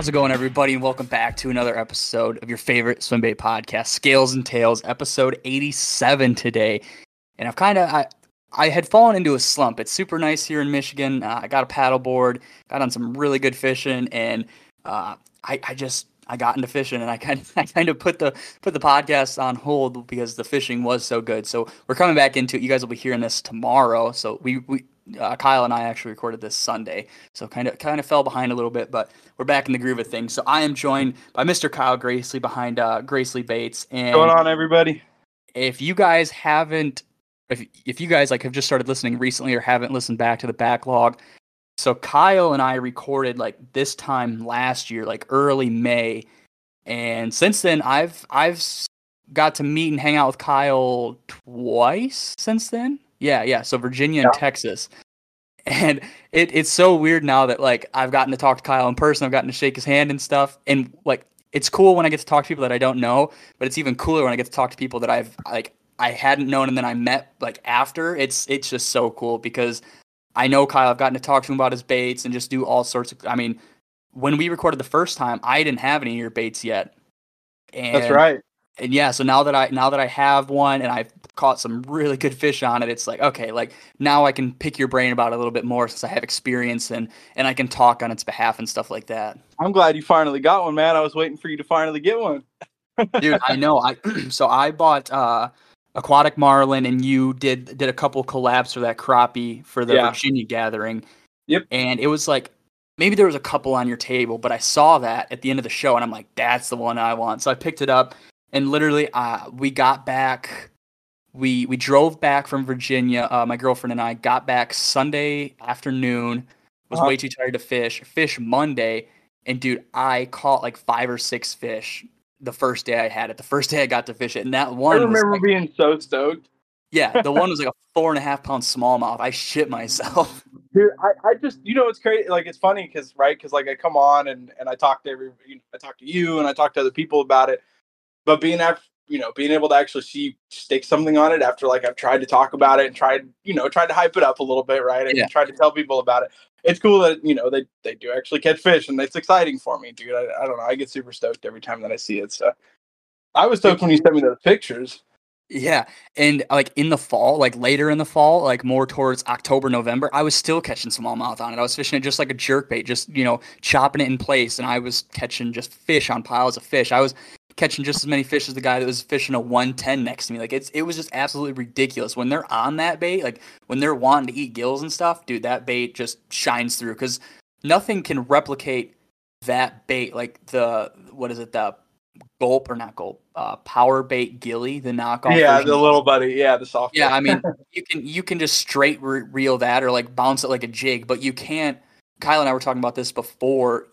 How's it going, everybody? And welcome back to another episode of your favorite swim bait podcast, Scales and Tails, episode 87 today. And I've kind of I, I had fallen into a slump. It's super nice here in Michigan. Uh, I got a paddleboard, got on some really good fishing, and uh, I, I just I got into fishing, and I kind of I kind of put the put the podcast on hold because the fishing was so good. So we're coming back into it. You guys will be hearing this tomorrow. So we we uh, Kyle and I actually recorded this Sunday, so kind of kind of fell behind a little bit, but we're back in the groove of things. So I am joined by Mr. Kyle Gracely behind uh, Gracely Baits. And What's going on, everybody? If you guys haven't, if if you guys like have just started listening recently or haven't listened back to the backlog, so Kyle and I recorded like this time last year, like early May, and since then I've I've got to meet and hang out with Kyle twice since then. Yeah, yeah. So Virginia and Texas. And it, it's so weird now that like I've gotten to talk to Kyle in person, I've gotten to shake his hand and stuff. And like it's cool when I get to talk to people that I don't know, but it's even cooler when I get to talk to people that I've like I hadn't known and then I met like after. It's it's just so cool because I know Kyle, I've gotten to talk to him about his baits and just do all sorts of I mean, when we recorded the first time, I didn't have any of your baits yet. And, That's right and yeah, so now that I now that I have one and I've caught some really good fish on it, it's like okay, like now I can pick your brain about it a little bit more since I have experience and and I can talk on its behalf and stuff like that. I'm glad you finally got one, man. I was waiting for you to finally get one. Dude, I know. I so I bought uh aquatic marlin and you did did a couple collabs for that crappie for the yeah. Virginia gathering. Yep. And it was like maybe there was a couple on your table, but I saw that at the end of the show and I'm like, that's the one I want. So I picked it up and literally uh, we got back we we drove back from virginia. Uh, my girlfriend and i got back sunday afternoon. Was uh-huh. way too tired to fish fish monday. And dude i caught like five or six fish the first day i had it the first day i got to fish it. And that one i remember like, being so stoked. Yeah the one was like a four and a half pound smallmouth. I shit myself. Dude, I, I just you know it's crazy like it's funny because right because like i come on and and i talk to every you know, i talk to you and i talk to other people about it but being at you know being able to actually see stick something on it after like I've tried to talk about it and tried you know tried to hype it up a little bit right and yeah. tried to tell people about it. It's cool that you know they they do actually catch fish and it's exciting for me, dude. I, I don't know. I get super stoked every time that I see it. So I was stoked when you sent me those pictures. Yeah, and like in the fall, like later in the fall, like more towards October, November, I was still catching smallmouth on it. I was fishing it just like a jerk bait, just you know, chopping it in place, and I was catching just fish on piles of fish. I was catching just as many fish as the guy that was fishing a 110 next to me. Like it's it was just absolutely ridiculous. When they're on that bait, like when they're wanting to eat gills and stuff, dude, that bait just shines through because nothing can replicate that bait. Like the what is it, the gulp or not gulp, uh, power bait gilly, the knockoff. Yeah, version. the little buddy. Yeah, the soft. Yeah, I mean, you can you can just straight re- reel that or like bounce it like a jig, but you can't. Kyle and I were talking about this before,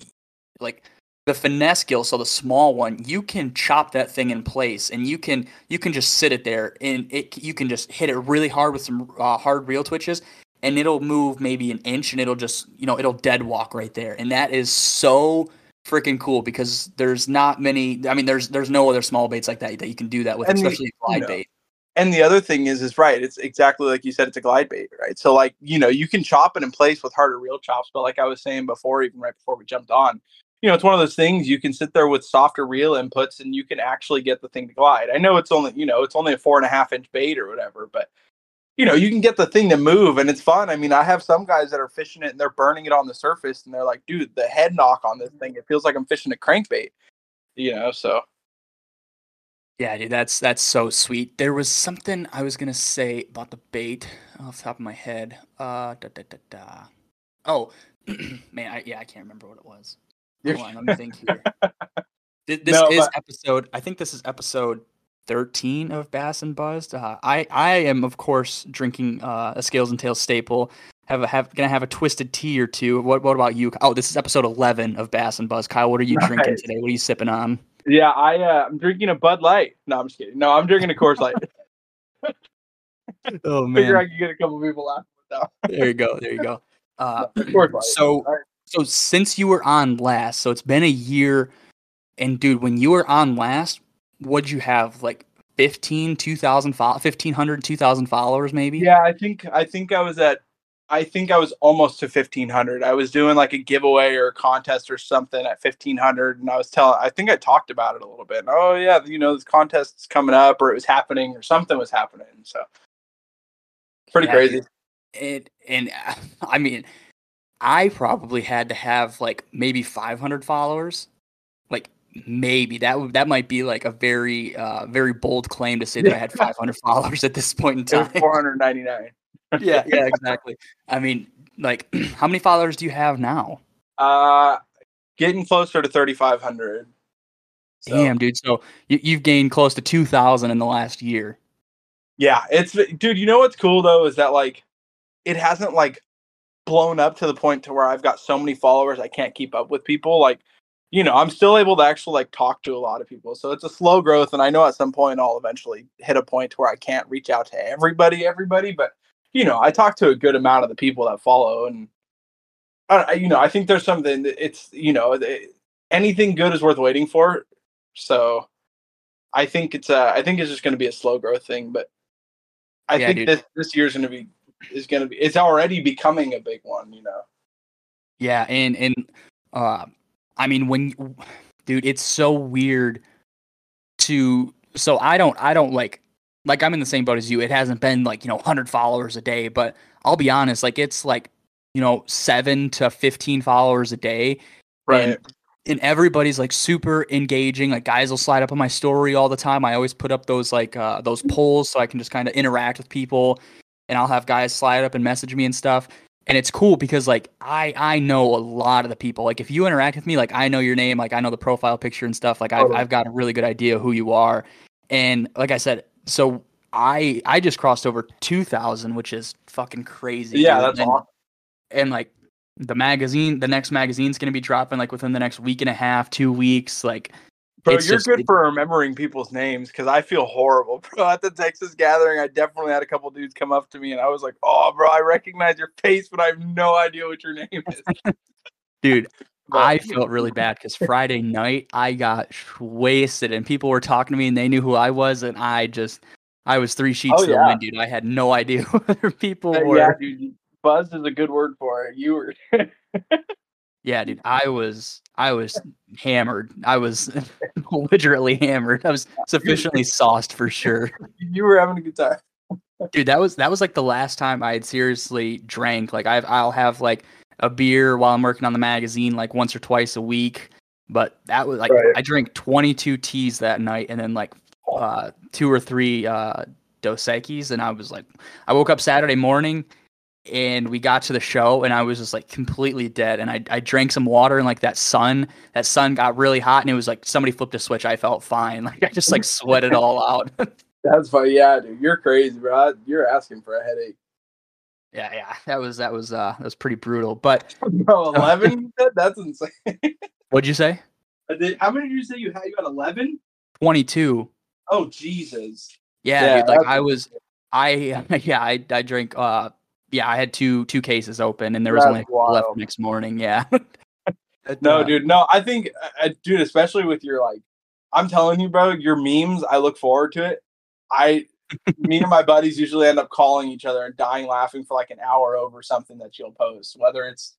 like the finesse gill, so the small one, you can chop that thing in place, and you can you can just sit it there, and it you can just hit it really hard with some uh, hard reel twitches, and it'll move maybe an inch, and it'll just you know it'll dead walk right there, and that is so freaking cool because there's not many. I mean, there's there's no other small baits like that that you can do that with, and especially the, glide you know, bait. And the other thing is, is right. It's exactly like you said. It's a glide bait, right? So like you know you can chop it in place with harder reel chops, but like I was saying before, even right before we jumped on, you know, it's one of those things you can sit there with softer reel inputs and you can actually get the thing to glide. I know it's only, you know, it's only a four and a half inch bait or whatever, but you know, you can get the thing to move and it's fun. I mean, I have some guys that are fishing it and they're burning it on the surface and they're like, dude, the head knock on this thing, it feels like I'm fishing a crankbait, you know, so. Yeah, dude, that's that's so sweet. There was something I was gonna say about the bait off the top of my head. Uh, da, da, da, da. Oh, man, I, yeah, I can't remember what it was. Hold on, let me think here. this no, is but... episode. I think this is episode thirteen of Bass and Buzzed. Uh, I I am of course drinking uh, a Scales and Tails staple. Have a have gonna have a twisted tea or two. What what about you? Oh, this is episode eleven of Bass and Buzz. Kyle, what are you nice. drinking today? What are you sipping on? Yeah, I uh, I'm drinking a Bud Light. No, I'm just kidding. No, I'm drinking a Coors Light. oh man, figure I can get a couple people laughing. there you go. There you go. Uh, so so since you were on last, so it's been a year, and dude, when you were on last, what'd you have? Like 15, 2,000, 1,500, 2,000 followers maybe? Yeah, I think I think I was at I think I was almost to 1500. I was doing like a giveaway or a contest or something at 1500 and I was telling I think I talked about it a little bit. Oh yeah, you know, this contest is coming up or it was happening or something was happening. So pretty Yeah, crazy. It and uh, I mean, I probably had to have like maybe 500 followers. Like maybe that would that might be like a very uh very bold claim to say that I had 500 followers at this point in time. 499. yeah, yeah, exactly. I mean, like how many followers do you have now? Uh getting closer to 3500. So, Damn, dude. So you, you've gained close to 2,000 in the last year. Yeah, it's dude, you know what's cool though is that like it hasn't like blown up to the point to where I've got so many followers I can't keep up with people. Like, you know, I'm still able to actually like talk to a lot of people. So it's a slow growth and I know at some point I'll eventually hit a point where I can't reach out to everybody everybody, but you know, I talk to a good amount of the people that follow and I, you know, I think there's something that it's, you know, th- anything good is worth waiting for. So I think it's uh I think it's just going to be a slow growth thing, but I Yeah, think dude. this this year's going to be is going to be it's already becoming a big one, you know. Yeah, and and uh I mean when dude, it's so weird to so I don't I don't like like I'm in the same boat as you. It hasn't been like, you know, 100 followers a day, but I'll be honest, like it's like, you know, 7 to 15 followers a day and and everybody's like super engaging. Like guys will slide up on my story all the time. I always put up those like uh those polls so I can just kind of interact with people and I'll have guys slide up and message me and stuff. And it's cool because like I I know a lot of the people. Like if you interact with me, like I know your name, like I know the profile picture and stuff. Like I've I've got a really good idea who you are. And like I said, so I I just crossed over 2000, which is fucking crazy. yeah, dude. that's and, awesome. and like the magazine, the next magazine's gonna be dropping like within the next week and a half, two weeks. Like, Bro, it's you're just- good for remembering people's names because I feel horrible, bro. At the Texas gathering, I definitely had a couple dudes come up to me and I was like, "Oh, bro, I recognize your face, but I have no idea what your name is." dude, But- I felt really bad because Friday night I got wasted and people were talking to me and they knew who I was and I just I was three sheets Oh, to the wind, dude. I had no idea who other people Uh, were. yeah, dude. Buzz is a good word for it. You were Yeah, dude, I was I was hammered. I was literally hammered. I was sufficiently sauced for sure. you were having a good time. Dude, that was that was like the last time I had seriously drank. Like I've I'll have like a beer while I'm working on the magazine like once or twice a week. But that was like Right. I drank 22 teas that night and then like uh two or three uh Dos Equis and I was like I woke up Saturday morning and we got to the show and I was just like completely dead and I I drank some water and like that sun that sun got really hot and it was like somebody flipped a switch I felt fine like I just like sweated all out That's funny. Yeah, dude. You're crazy, bro. You're asking for a headache. yeah yeah that was that was uh that was pretty brutal but Bro, 11? That's insane. what'd you say did- How many did you say you had? You had 11? 22 Oh, Jesus. yeah, Yeah, dude like I was I yeah I I drank uh yeah I had two two cases open and there was That's only a couple left wild. next morning yeah No, uh, dude. No, I think, uh, dude, especially with your like, I'm telling you, bro, your memes. I look forward to it. I, me and my buddies usually end up calling each other and dying laughing for like an hour over something that you'll post, whether it's,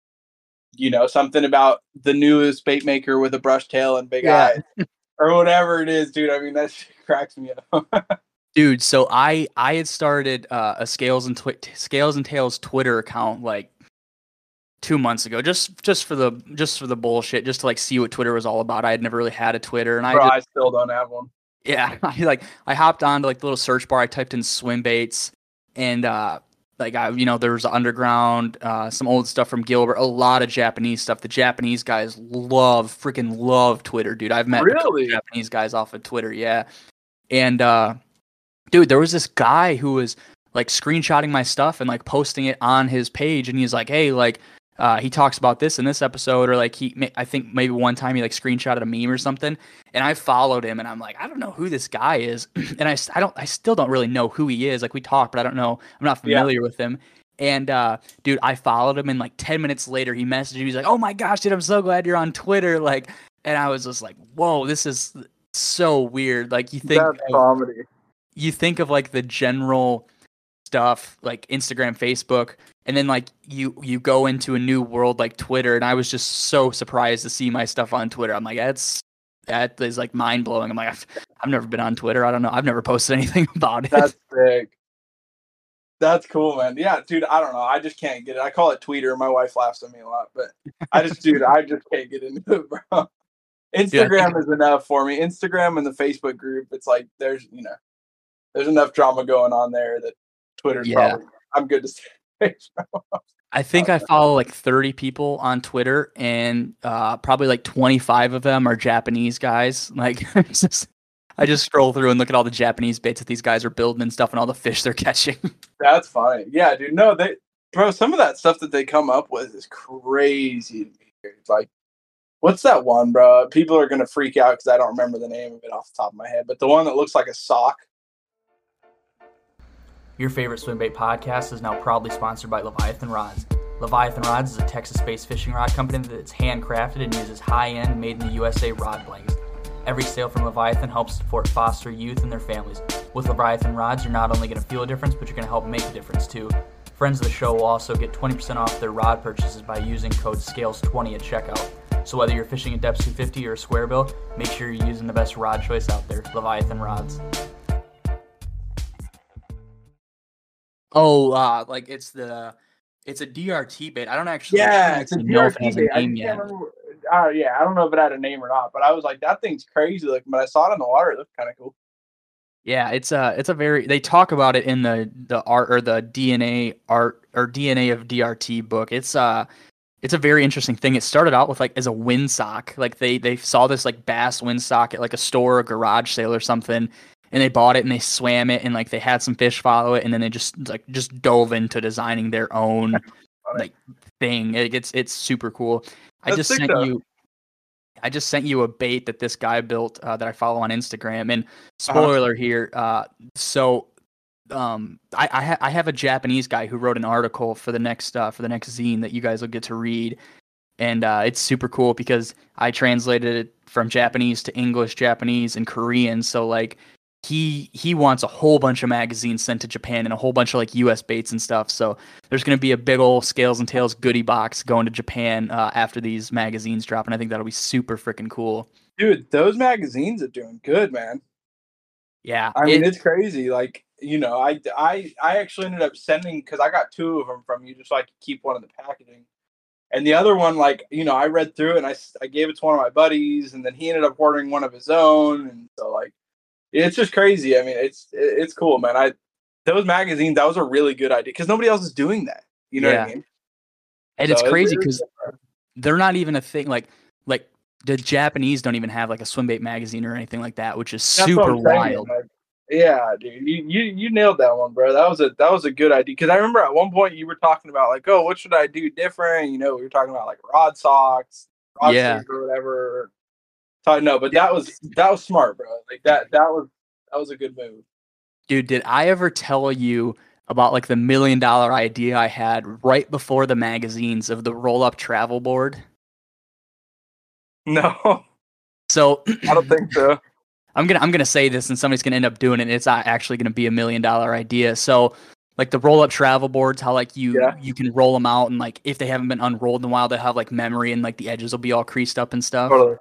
you know, something about the newest bait maker with a brush tail and big Yeah. eyes, or whatever it is, dude. I mean, that cracks me up. dude so i i had started uh, a scales and twi- scales and tails twitter account like two months ago just just for the just for the bullshit just to like see what twitter was all about i had never really had a twitter and i just, I still don't have one. yeah i like i hopped onto like the little search bar i typed in swim baits and uh like I, you know, there was underground, uh, some old stuff from Gilbert, a lot of Japanese stuff. The Japanese guys love, freaking love Twitter, dude. I've met Really? Japanese guys off of Twitter, yeah. And uh, dude, there was this guy who was like screenshotting my stuff and like posting it on his page, and he's like, "Hey, like." Uh, he talks about this in this episode, or like he, I think maybe one time he like screenshotted a meme or something, and I followed him, and I'm like, I don't know who this guy is, and I, I don't, I still don't really know who he is. Like we talked, but I don't know, I'm not Yeah. familiar with him. And uh, dude, I followed him, and like ten minutes later, he messaged me. He's like, "Oh my gosh, dude, I'm so glad you're on Twitter." Like, and I was just like, "Whoa, this is so weird." Like you think That's comedy. You think of like the general stuff like Instagram, Facebook, and then like you you go into a new world like Twitter, and I was just so surprised to see my stuff on Twitter. I'm like, that's that is like mind blowing. I'm like, I've, I've never been on Twitter. I don't know. I've never posted anything about it. That's sick. That's cool, man. Yeah, dude. I don't know. I just can't get it. I call it Tweeter. My wife laughs at me a lot, but I just, dude, I just can't get into it, bro. Instagram yeah. is enough for me. Instagram and the Facebook group. It's like there's, you know, there's enough drama going on there that Twitter's yeah. probably. I'm good to say. I think I follow like 30 people on Twitter, and uh, probably like 25 of them are Japanese guys. Like, just, I just scroll through and look at all the Japanese bits that these guys are building and stuff, and all the fish they're catching. That's funny. Yeah, dude. No, they, bro. Some of that stuff that they come up with is crazy to me. It's like, what's that one, bro? People are gonna freak out because I don't remember the name of it off the top of my head. But the one that looks like a sock your favorite swimbait podcast is now proudly sponsored by Leviathan Rods. Leviathan Rods is a Texas based fishing rod company that's handcrafted and uses high end, made in the USA rod blanks. Every sale from Leviathan helps support foster youth and their families. With Leviathan Rods, you're not only going to feel a difference, but you're going to help make a difference too. Friends of the show will also get 20% off their rod purchases by using code SCALES20 at checkout. So whether you're fishing a Deps 250 or a square bill, make sure you're using the best rod choice out there, Leviathan Rods. Oh, uh, like it's the it's a DRT bait. I don't actually yeah, it's a DRT bait. I yet. Uh, yeah, I don't know if it had a name or not, but I was like, that thing's crazy. Like, but I saw it in the water. It looked kind of cool. Yeah, it's a it's a very they talk about it in the the art or the DNA art or DNA of DRT book. It's uh it's a very interesting thing. It started out with like as a windsock. Like they they saw this like bass windsock at like a store or garage sale or something, and they bought it and they swam it and like they had some fish follow it and then they just like just dove into designing their own like thing. It, it's it's super cool. That's I just sent though. you I just sent you a bait that this guy built uh, that I follow on Instagram. And uh-huh. spoiler uh-huh. here, uh, so um, I I, ha- I, have a Japanese guy who wrote an article for the next uh, for the next zine that you guys will get to read, and uh, it's super cool because I translated it from Japanese to English, Japanese, and Korean. So like he he wants a whole bunch of magazines sent to Japan and a whole bunch of like U.S. baits and stuff. So there's going to be a big old scales and tails goodie box going to Japan uh, after these magazines drop, and I think that'll be super freaking cool. Dude, those magazines are doing good, man. Yeah, I mean it, it's crazy. Like you know, I I I actually ended up sending because I got two of them from you, just so I could keep one in the packaging. And the other one, like you know, I read through it and I I gave it to one of my buddies, and then he ended up ordering one of his own, and so like it's just crazy. I mean, it's it's cool, man. I those magazines that was a really good idea because nobody else is doing that. You know yeah. what I mean? And so it's crazy because they're not even a thing. Like like the Japanese don't even have like a swim bait magazine or anything like that, which is That's super wild. Like, yeah, dude, you, you you nailed that one, bro. That was a that was a good idea because I remember at one point you were talking about like, oh, what should I do different? You know, we were talking about like rod socks, rod yeah, or whatever. So, no, but that was that was smart, bro. Like that that was that was a good move. Dude, did I ever tell you about like the million dollar idea I had right before the magazines of the roll up travel board? No. So I don't think so. I'm gonna I'm gonna say this and somebody's gonna end up doing it. it's not actually gonna be a million dollar idea. So like the roll up travel boards, how like you yeah. you can roll them out and like if they haven't been unrolled in a while, they'll have like memory and like the edges will be all creased up and stuff. Totally.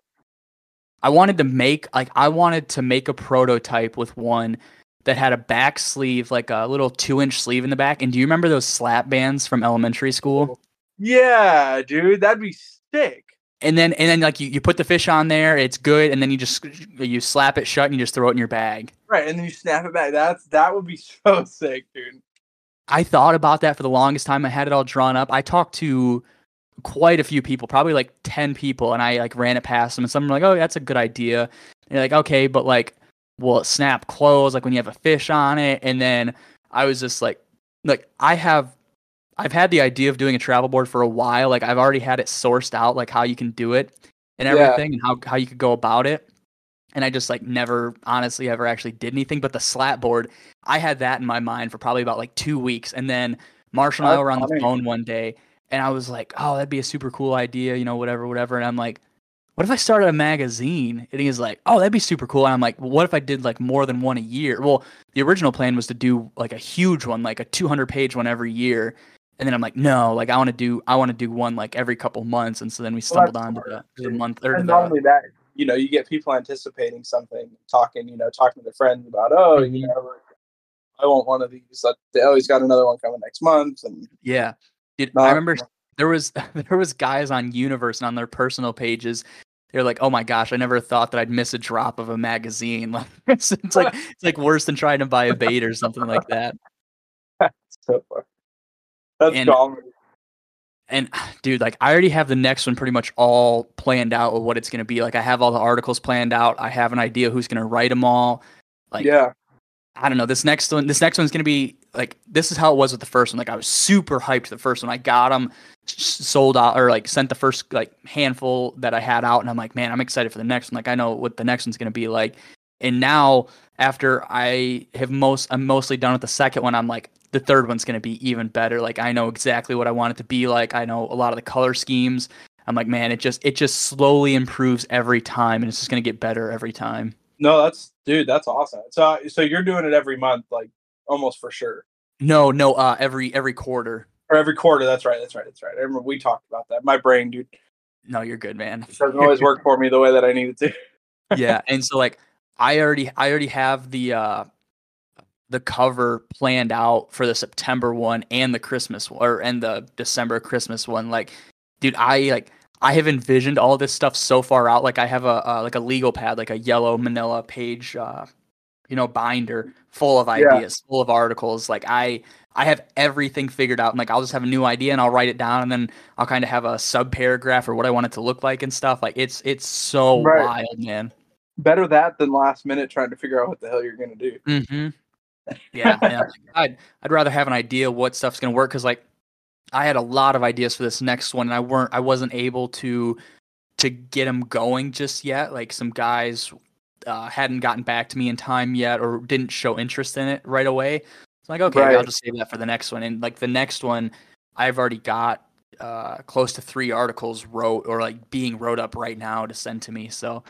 I wanted to make like I wanted to make a prototype with one that had a back sleeve, like a little two inch sleeve in the back. And do you remember those slap bands from elementary school? Yeah, dude, that'd be sick. And then and then like you, you put the fish on there, it's good, and then you just you slap it shut and you just throw it in your bag. Right, and then you snap it back. That's that would be so sick, dude. I thought about that for the longest time. I had it all drawn up. I talked to quite a few people, probably like 10 people, and I like ran it past them, and some were like, oh, that's a good idea. And you're like, okay, but like, will it snap close like when you have a fish on it? And then I was just like, like, I have, I've had the idea of doing a travel board for a while. Like, I've already had it sourced out, like how you can do it and everything, yeah. and how, how you could go about it. And I just like never honestly ever actually did anything. But the slat board, I had that in my mind for probably about like two weeks. And then Marshall and I were on the phone one day and I was like, oh, that'd be a super cool idea, you know, whatever, whatever. And I'm like, what if I started a magazine? And he's like, oh, that'd be super cool. And I'm like, well, what if I did like more than one a year? Well, the original plan was to do like a huge one, like a 200 page one every year. And then I'm like, no, like I want to do, I want to do one like every couple months. And so then we stumbled well, on to the, the, month or and not only that, you know, you get people anticipating something, talking, you know, talking to their friends about, oh, mm-hmm. you know, I want one of these. They always got another one coming next month. And yeah, Dude, not, I remember there was there was guys on Universe and on their personal pages. They're like, "Oh my gosh, I never thought that I'd miss a drop of a magazine." Like it's, it's like it's like worse than trying to buy a bait or something like that. so far. That's and, and dude, like I already have the next one pretty much all planned out of what it's going to be. Like I have all the articles planned out. I have an idea who's going to write them all. Like yeah, I don't know. This next one, this next one's to be like this is how it was with the first one. Like I was super hyped the first one. I got them sold out or like sent the first like handful that I had out, and I'm like, man, I'm excited for the next one. Like I know what the next one's to be like. And now after I have most, I'm mostly done with the second one. I'm like, the third one's to be even better. Like I know exactly what I want it to be like. I know a lot of the color schemes. I'm like, man, it just it just slowly improves every time, and it's just to get better every time. No, that's dude, that's awesome. So so you're doing it every month, like almost for sure. No, no, uh, every every quarter or every quarter. That's right. That's right. That's right. I remember we talked about that. My brain, dude. No, you're good, man. It doesn't always work for me the way that I need it to. yeah, and so like I already I already have the uh the cover planned out for the September one and the Christmas or and the December Christmas one. Like, dude, I like I have envisioned all this stuff so far out. Like I have a uh, like a legal pad, like a yellow Manila page, uh, you know, binder full of ideas, yeah. full of articles. Like I I have everything figured out. And like I'll just have a new idea and I'll write it down, and then I'll kind of have a sub paragraph or what I want it to look like and stuff. Like it's it's so right. wild, man. Better that than last minute trying to figure out what the hell you're gonna do. Mm-hmm. Yeah, yeah. I'd I'd rather have an idea what stuff's gonna work because like I had a lot of ideas for this next one, and I weren't I wasn't able to to get them going just yet. Like some guys uh, hadn't gotten back to me in time yet, or didn't show interest in it right away. So like, okay, right. I'll just save that for the next one. And like the next one, I've already got uh, close to three articles wrote or like being wrote up right now to send to me. So,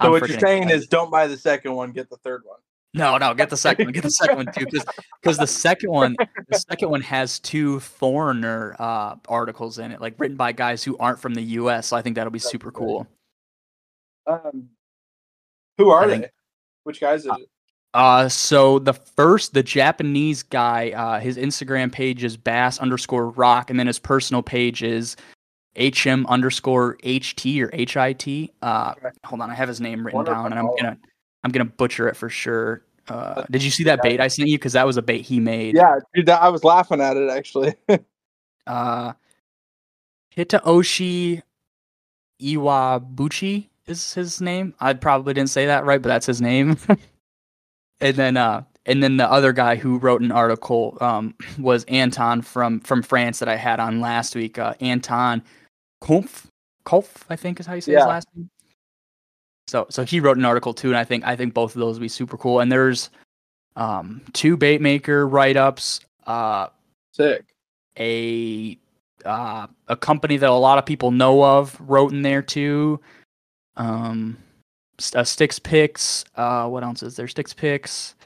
so I'm what you're saying excited. is, don't buy the second one, get the third one. No, no, get the second one. Get the second one too, because because the second one, the second one has two foreigner uh, articles in it, like written by guys who aren't from the U.S. So I think that'll be That's super cool. Um, who are I they? Think, Which guys is it? Uh, so the first, the Japanese guy, uh, his Instagram page is bass underscore rock, and then his personal page is hm underscore ht or hit. Uh, hold on, I have his name written down, and I'm gonna I'm gonna butcher it for sure. Uh, did you see that bait I sent you? Because that was a bait he made. Yeah, dude, I was laughing at it actually. uh, Hitaoshi Iwabuchi is his name. I probably didn't say that right, but that's his name. and then, uh, and then the other guy who wrote an article um, was Anton from from France that I had on last week. Uh, Anton Kolf, Kolf, I think is how you say yeah. his last name. So so he wrote an article too, and I think I think both of those would be super cool. And there's um two baitmaker write ups. Uh sick. A uh a company that a lot of people know of wrote in there too. Um uh, sticks picks. Uh what else is there? Sticks picks.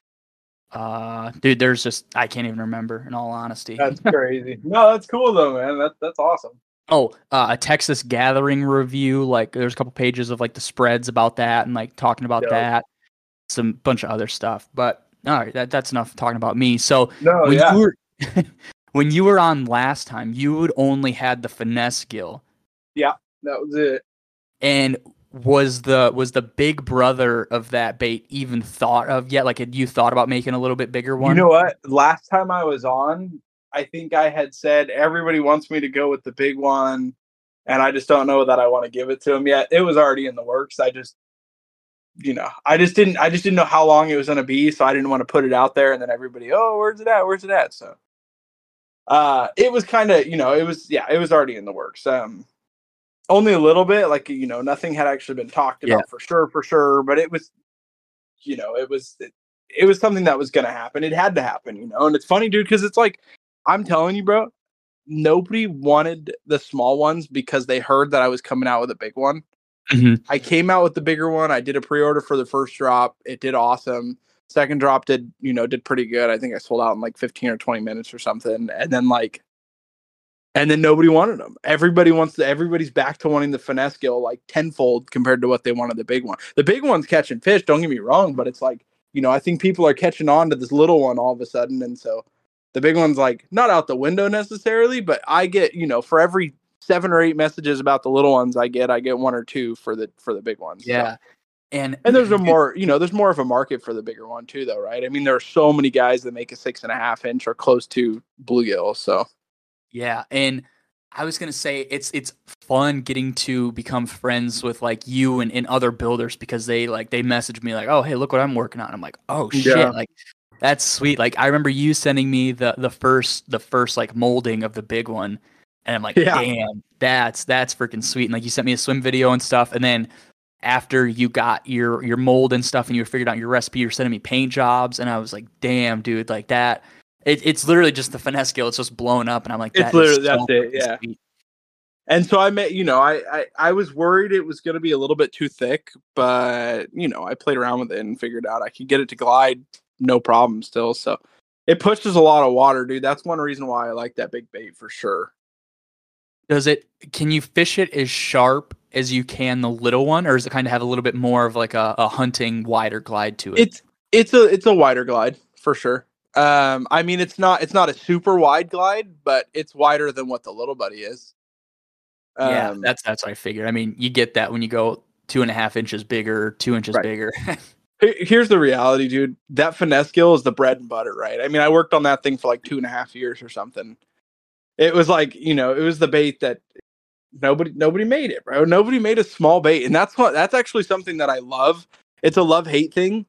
Uh dude, there's just I can't even remember in all honesty. That's crazy. no, that's cool though, man. That's that's awesome. Oh, uh, a Texas Gathering review. Like, there's a couple pages of like the spreads about that and like talking about that. Some bunch of other stuff. But all right, that, that's enough talking about me. So no, when yeah. you were when you were on last time, you would only had the finesse gill. Yeah, that was it. And was the was the big brother of that bait even thought of yet? Like, had you thought about making a little bit bigger one? You know what? Last time I was on, I think I had said everybody wants me to go with the big one, and I just don't know that I want to give it to him yet. It was already in the works. I just, you know, I just didn't. I just didn't know how long it was going to be, so I didn't want to put it out there, and then everybody, oh, where's it at? Where's it at? So, uh, it was kind of, you know, it was, yeah, it was already in the works. Um, only a little bit, like you know, nothing had actually been talked about yeah. for sure, for sure, but it was, you know, it was. It, it was something that was going to happen. It had to happen, you know. And it's funny, dude, because it's like I'm telling you, bro, nobody wanted the small ones because they heard that I was coming out with a big one. Mhm. I came out with the bigger one. I did a pre-order for the first drop. It did awesome. Second drop did, you know, did pretty good. I think I sold out in like 15 or 20 minutes or something. And then like and then nobody wanted them. Everybody wants to everybody's back to wanting the finesse gill like tenfold compared to what they wanted the big one. The big one's catching fish, don't get me wrong, but it's like, you know, I think people are catching on to this little one all of a sudden. And so the big one's like not out the window necessarily, but I get, you know, for every seven or eight messages about the little ones I get, I get one or two for the for the big ones. So- Yeah. And and there's a more, you know, there's more of a market for the bigger one too, though, right? I mean, there are so many guys that make a six and a half inch or close to bluegill. So Yeah, and I was gonna say it's it's fun getting to become friends with like you and, and other builders because they like they message me like, oh hey, look what I'm working on. I'm like, oh shit, Yeah. like that's sweet. Like I remember you sending me the the first the first like molding of the big one, and I'm like, Yeah. damn, that's that's freaking sweet. And like you sent me a swim video and stuff, and then after you got your your mold and stuff and you figured out your recipe, you're sending me paint jobs, and I was like, damn, dude, like that. It, it's literally just the finesse gill. It's just blown up, and I'm like, It's literally- that's it, yeah. sweet. and so I met, you know, I, I I was worried it was gonna be a little bit too thick, but you know, I played around with it and figured out I could get it to glide no problem still. So it pushes a lot of water, dude. That's one reason why I like that big bait for sure. Does it? Can you fish it as sharp as you can the little one, or does it kind of have a little bit more of like a, a hunting wider glide to it? It's it's a it's a wider glide for sure. Um, I mean, it's not it's not a super wide glide, but it's wider than what the little buddy is. yeah, Um, that's that's what I figured. I mean, you get that when you go two and a half inches bigger, two inches Right. bigger. Here- Here's the reality, dude. That finesse gill is the bread and butter, right? I mean, I worked on that thing for like two and a half years or something. It was like, you know, it was the bait that nobody nobody made it, bro. Nobody made a small bait, and that's what that's actually something that I love. It's a love hate thing.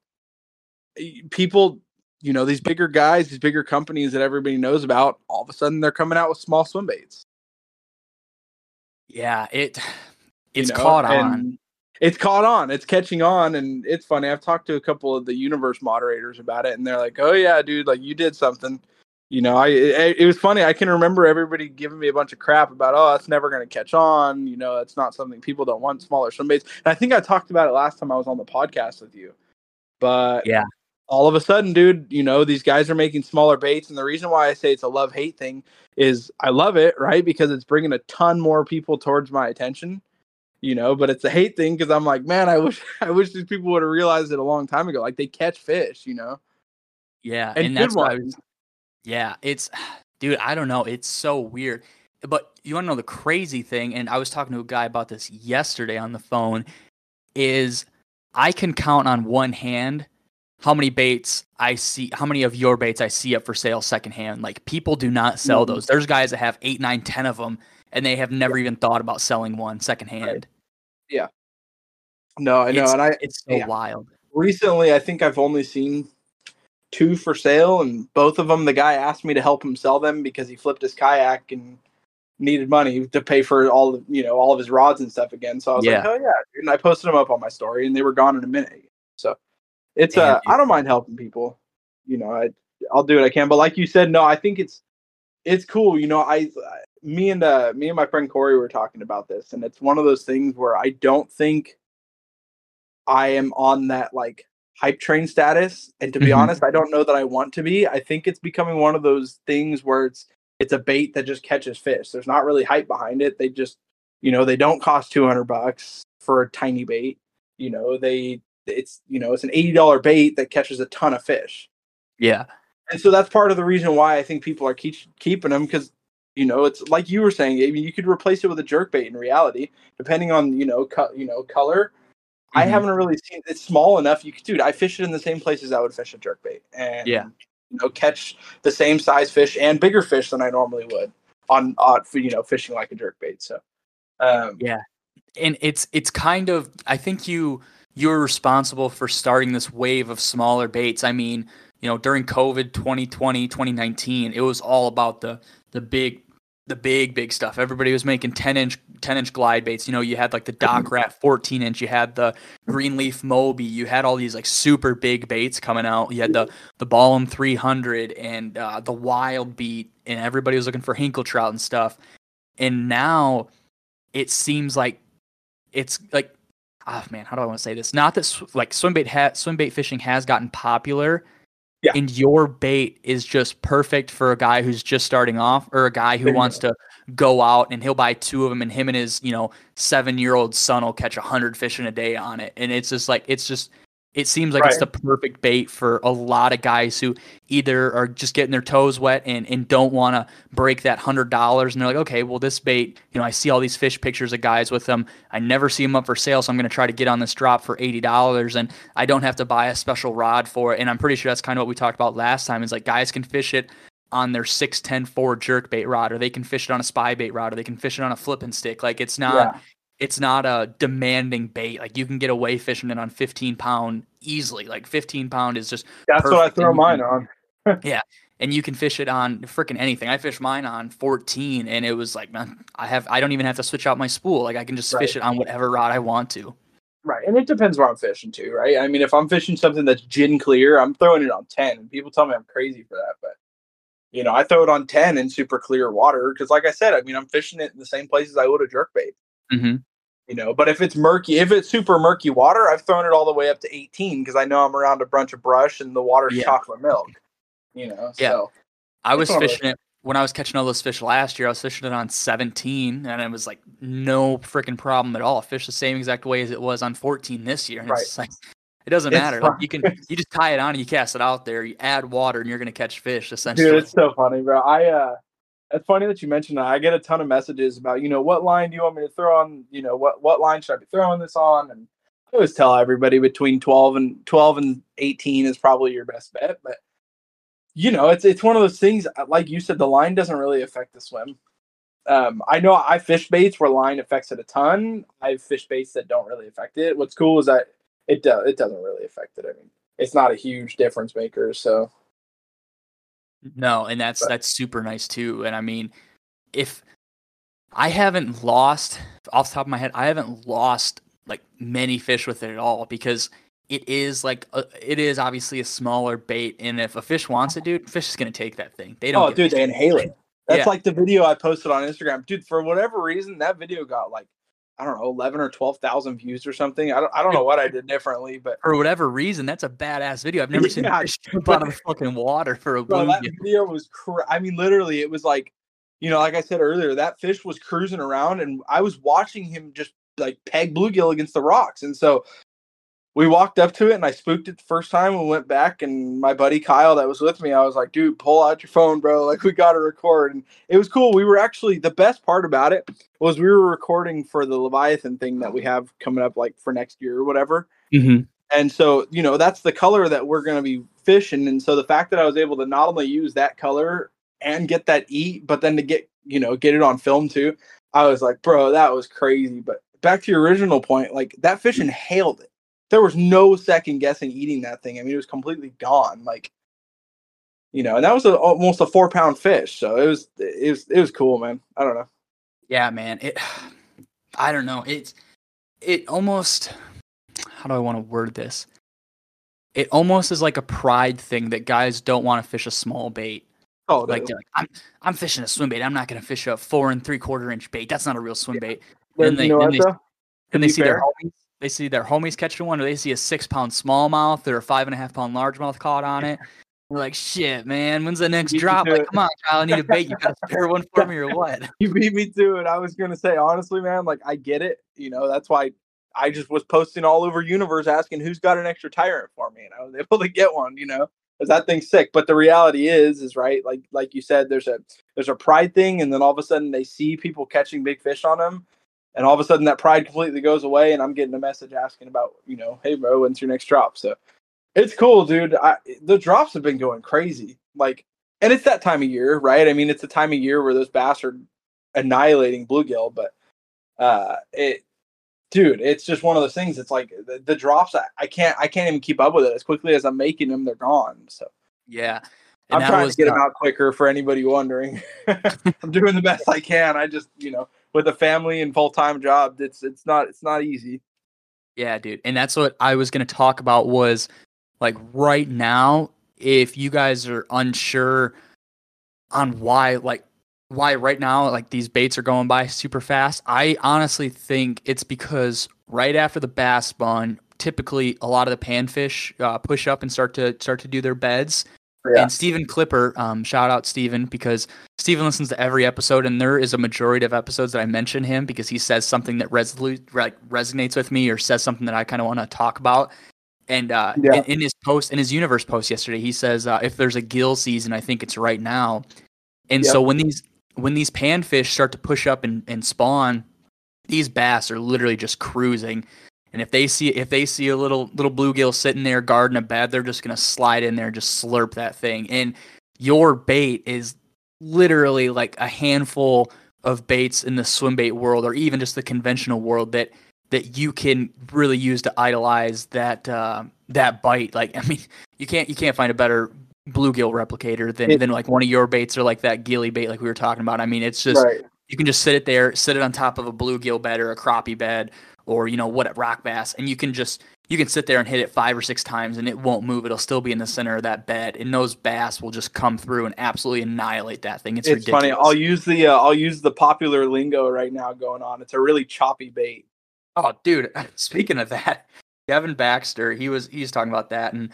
People, you know, these bigger guys, these bigger companies that everybody knows about, all of a sudden they're coming out with small swim baits. yeah, it you it's know, caught on. It's caught on. It's catching on, and it's funny. I've talked to a couple of the universe moderators about it, and they're like, "Oh yeah, dude, like you did something." You know, I it, it was funny. I can remember everybody giving me a bunch of crap about, "Oh, that's never going to catch on." You know, it's not something people don't want smaller swim baits. And I think I talked about it last time I was on the podcast with you. But Yeah. all of a sudden, dude, you know, these guys are making smaller baits, and the reason why I say it's a love hate thing is I love it, right? Because it's bringing a ton more people towards my attention you know but it's a hate thing because i'm like man i wish i wish these people would have realized it a long time ago like they catch fish you know Yeah, and, and, that's why was, yeah, it's dude, I don't know, it's so weird. But you want to know the crazy thing and I was talking to a guy about this yesterday on the phone is I can count on one hand how many baits I see how many of your baits I see up for sale secondhand. Like people do not sell Mhm. those. There's guys that have eight, nine, ten of them and they have never even thought about selling one secondhand. No i know it's, and i it's so yeah. wild. recently i think i've only seen two for sale and both of them the guy asked me to help him sell them because he flipped his kayak and needed money to pay for all of you know all of his rods and stuff again so i was Yeah. like oh yeah dude. and i posted them up on my story and they were gone in a minute so it's Damn, uh dude. i don't mind helping people you know i i'll do what i can but like you said no i think it's it's cool you know i me and uh me and my friend corey were talking about this and it's one of those things where i don't think i am on that like hype train status and to be Mhm. honest i don't know that i want to be. I think it's becoming one of those things where it's it's a bait that just catches fish. There's not really hype behind it. They just you know they don't cost 200 bucks for a tiny bait. You know they it's you know it's an $80 bait that catches a ton of fish. Yeah. and so that's part of the reason why I think people are keep, keeping them because you know it's like you were saying. I mean, you could replace it with a jerk bait in reality, depending on you know cut you know color. I Mhm. haven't really seen it's small enough. You could, dude. I fish it in the same places I would fish a jerk bait, and Yeah. you know catch the same size fish and bigger fish than I normally would on on you know fishing like a jerk bait. So um, Yeah. and it's it's kind of I think you you're responsible for starting this wave of smaller baits. I mean, you know, during COVID 2020, 2019, it was all about the the big the big big stuff. Everybody was making 10 inch 10 inch glide baits. You know, you had like the Dock Rat 14 inch, you had the Greenleaf Moby, you had all these like super big baits coming out. You had the the Ballum 300 and uh, the Wild Beat, and everybody was looking for Hinkle trout and stuff. And now it seems like it's like oh man, how do I want to say this? Not that sw- like swim bait ha- swim bait fishing has gotten popular. Yeah. And your bait is just perfect for a guy who's just starting off or a guy who wants to go out and he'll buy two of them and him and his, you know, seven year old son will catch a hundred fish in a day on it. And it's just like it's just it seems like it's the perfect bait for a lot of guys who either are just getting their toes wet and, and don't want to break that hundred dollars and they're like, okay, well this bait, you know, I see all these fish pictures of guys with them. I never see them up for sale, so I'm going to try to get on this drop for eighty dollars, and I don't have to buy a special rod for it. And I'm pretty sure that's kind of what we talked about last time. Is like guys can fish it on their 610 4 jerk bait rod, or they can fish it on a spy bait rod, or they can fish it on a flipping stick. Like it's not Yeah. It's not a demanding bait. Like you can get away fishing it on 15 pound easily. Like 15 pound is just That's what I throw mine on. yeah. and you can fish it on freaking anything. I fished mine on 14 and it was like, man, I have I don't even have to switch out my spool. Like I can just fish it on whatever rod I want to. Right, and it depends where I'm fishing too, right? I mean, if I'm fishing something that's gin clear, I'm throwing it on ten, and people tell me I'm crazy for that, but you know, I throw it on ten in super clear water because, like I said, I mean, I'm fishing it in the same places I would a jerk bait, hmm you know. But if it's murky, if it's super murky water, I've thrown it all the way up to 18 because I know I'm around a bunch of brush and the water's Yeah. chocolate milk, you know. Yeah. So I was one of those- fishing it when I was catching all those fish last year. I was fishing it on 17 and it was like no freaking problem at all. Fish the same exact way as it was on 14 this year. And Right. it's like it doesn't It's matter. Like you can you just tie it on and you cast it out there, you add water and you're gonna catch fish essentially. Dude, it's so funny, bro. I uh it's funny that you mentioned that. I get a ton of messages about, you know, what line do you want me to throw on? You know, what what line should I be throwing this on? And I always tell everybody between twelve and twelve and eighteen is probably your best bet. But you know, it's it's one of those things. uh, Like you said, the line doesn't really affect the swim. Um, I know I fish baits where line affects it a ton. I've fished baits that don't really affect it. What's cool is that it does it doesn't really affect it. I mean, it's not a huge difference maker. So No, and that's But- that's super nice too. And I mean, if I haven't lost off the top of my head, I haven't lost like many fish with it at all because it is like a, it is obviously a smaller bait, and if a fish wants it, dude, fish is gonna take that thing. They don't. Oh, dude, they inhale it. That's Yeah. like the video I posted on Instagram, dude. For whatever reason, that video got like I don't know, eleven or twelve thousand views or something. I don't, I don't know what I did differently, but For whatever reason, that's a badass video. I've never seen Yeah, a fish jump out of fucking water for a bro, that video was. Cra- I mean, literally, it was like, you know, like I said earlier, that fish was cruising around, and I was watching him just like peg bluegill against the rocks, and so we walked up to it, and I spooked it the first time. We went back, and my buddy Kyle that was with me, I was like, dude, pull out your phone, bro. Like we got to record, and it was cool. We were actually the best part about it was we were recording for the Leviathan thing that we have coming up, like for next year or whatever. Mm-hmm. And so, you know, that's the color that we're going to be fishing. And so the fact that I was able to not only use that color and get that eat, but then to get, you know, get it on film too, I was like, bro, that was crazy. But back to your original point, like that fish inhaled it. There was no second guessing eating that thing. I mean, it was completely gone. Like, you know, and that was a, almost a four pound fish. So it was, it was, it was cool, man. I don't know. Yeah, man. It. I don't know. It's. It almost. How do I want to word this? It almost is like a pride thing that guys don't want to fish a small bait. Oh, Like, like I'm, I'm fishing a swim bait. I'm not going to fish a four and three quarter inch bait. That's not a real swim bait. Then they- you know then what, they-? And To they see their fair- homies. They see their homies catching one, or they see a six pound smallmouth or a five and a half pound largemouth caught on it. They're like, "Shit, man, when's the next drop? Like, come on, Kyle, I need a bait. You got a spare one for me or what?" you beat me to it. I was gonna say honestly, man, like I get it. You know, that's why I just was posting all over Universe asking who's got an extra tyrant for me, and I was able to get one. You know, because that thing's sick. But the reality is, is right. Like like you said, there's a there's a pride thing, and then all of a sudden they see people catching big fish on them. And all of a sudden that pride completely goes away, and I'm getting a message asking about, you know, hey bro, when's your next drop? So it's cool, dude. I, the drops have been going crazy. Like, and it's that time of year, right? I mean, it's the time of year where those bass are annihilating bluegill, but uh, it, dude, it's just one of those things. It's like the, the drops. I, I can't, I can't even keep up with it as quickly as I'm making them. They're gone. So Yeah, I'm trying was to get the- them out quicker for anybody wondering. I'm doing the best I can. I just, you know, with a family and full time job, it's it's not it's not easy. Yeah, dude. And that's what I was to talk about was like right now if you guys are unsure on why like why right now like these baits are going by super fast, I honestly think it's because right after the bass spawn, typically a lot of the panfish uh, push up and start to start to do their beds. Yeah. And Stephen Clipper, um, shout out Stephen because Stephen listens to every episode, and there is a majority of episodes that I mention him because he says something that resolute, like resonates with me or says something that I kind of want to talk about. And uh, Yeah. in, in his post, in his universe post yesterday, he says uh, if there's a gill season, I think it's right now. And Yep. so when these when these panfish start to push up and, and spawn, these bass are literally just cruising. And if they see if they see a little little bluegill sitting there guarding a bed, they're just gonna slide in there and just slurp that thing. And your bait is literally like a handful of baits in the swim bait world, or even just the conventional world that that you can really use to idolize that uh, that bite. Like I mean, you can't you can't find a better bluegill replicator than It- than like one of your baits or like that gilly bait like we were talking about. I mean, it's just right. you can just sit it there, sit it on top of a bluegill bed or a crappie bed or you know what rock bass, and you can just you can sit there and hit it five or six times and it won't move. It'll still be in the center of that bed, and those bass will just come through and absolutely annihilate that thing. It's, It's, ridiculous. funny. I'll use the uh, I'll use the popular lingo right now going on. It's a really choppy bait. Oh, dude! Speaking of that, Kevin Baxter, he was he was talking about that, and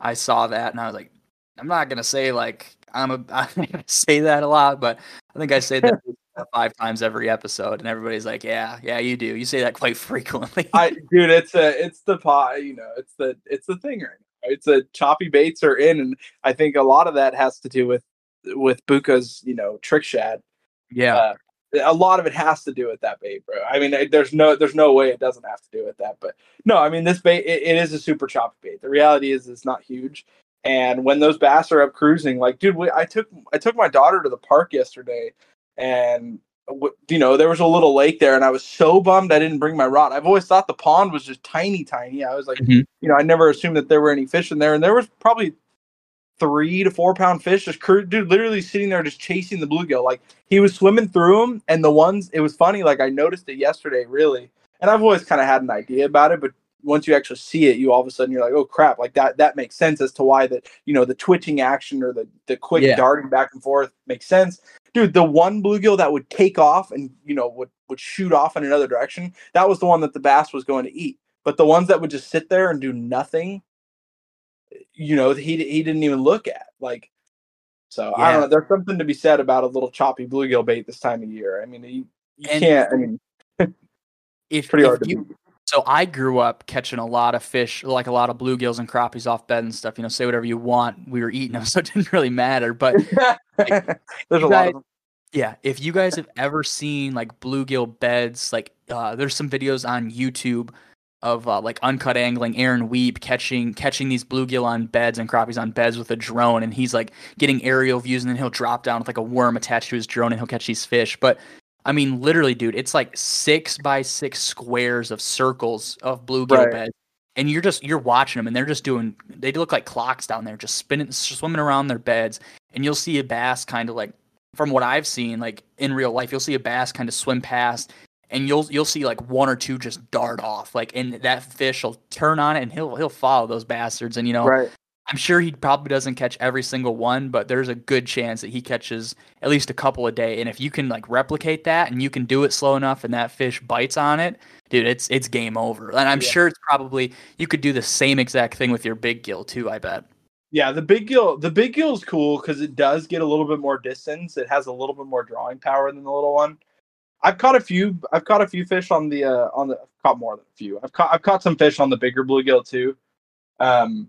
I saw that, and I was like, I'm not gonna say like I'm a I'm gonna say that a lot, but I think I say that five times every episode, and everybody's like, yeah, yeah, you do. You say that quite frequently. I dude, it's a it's the pot. You know, it's the it's the thing right now. It's a choppy baits are in, and I think a lot of that has to do with with Buka's you know trick shad. yeah, Uh, a lot of it has to do with that bait, bro. I mean, there's no there's no way it doesn't have to do with that. But no, I mean this bait it, it is a super choppy bait. The reality is it's not huge. And when those bass are up cruising, like dude, we, I took I took my daughter to the park yesterday, and you know there was a little lake there, and I was so bummed I didn't bring my rod. I've always thought the pond was just tiny, tiny. I was like, Mhm. you know, I never assumed that there were any fish in there, and there was probably three to four pound fish just cru- dude literally sitting there just chasing the bluegill like he was swimming through them and the ones it was funny like i noticed it yesterday really and i've always kind of had an idea about it but once you actually see it you all of a sudden you're like oh crap like that that makes sense as to why that you know the twitching action or the the quick Yeah. darting back and forth makes sense dude the one bluegill that would take off and you know would would shoot off in another direction that was the one that the bass was going to eat. But the ones that would just sit there and do nothing you know he he didn't even look at like so i don't know there's something to be said about a little choppy bluegill bait this time of year. I mean you, you can't i mean if, pretty if hard to you, so I grew up catching a lot of fish, like a lot of bluegills and crappies off bed and stuff. You know, say whatever you want. We were eating them, so it didn't really matter. But there's a lot guys- of them. Yeah, if you guys have ever seen like bluegill beds, like uh, there's some videos on YouTube of uh, like uncut angling Aaron Weeb catching catching these bluegill on beds and crappies on beds with a drone, and he's like getting aerial views, and then he'll drop down with like a worm attached to his drone, and he'll catch these fish. But I mean, literally, dude, it's like six by six squares of circles of bluegill Right. beds. And you're just you're watching them, and they're just doing. They look like clocks down there, just spinning, swimming around their beds. And you'll see a bass kind of like from what I've seen, like in real life, you'll see a bass kind of swim past, and you'll you'll see like one or two just dart off, like, and that fish will turn on it, and he'll he'll follow those bastards, and you know, right I'm sure he probably doesn't catch every single one, but there's a good chance that he catches at least a couple a day, and if you can like replicate that, and you can do it slow enough, and that fish bites on it, dude, it's it's game over, and I'm Yeah. sure it's probably you could do the same exact thing with your big gill too. I bet. yeah the big gill the big gill is cool because it does get a little bit more distance it has a little bit more drawing power than the little one i've caught a few i've caught a few fish on the uh on the I've caught more than a few i've caught i've caught some fish on the bigger bluegill too um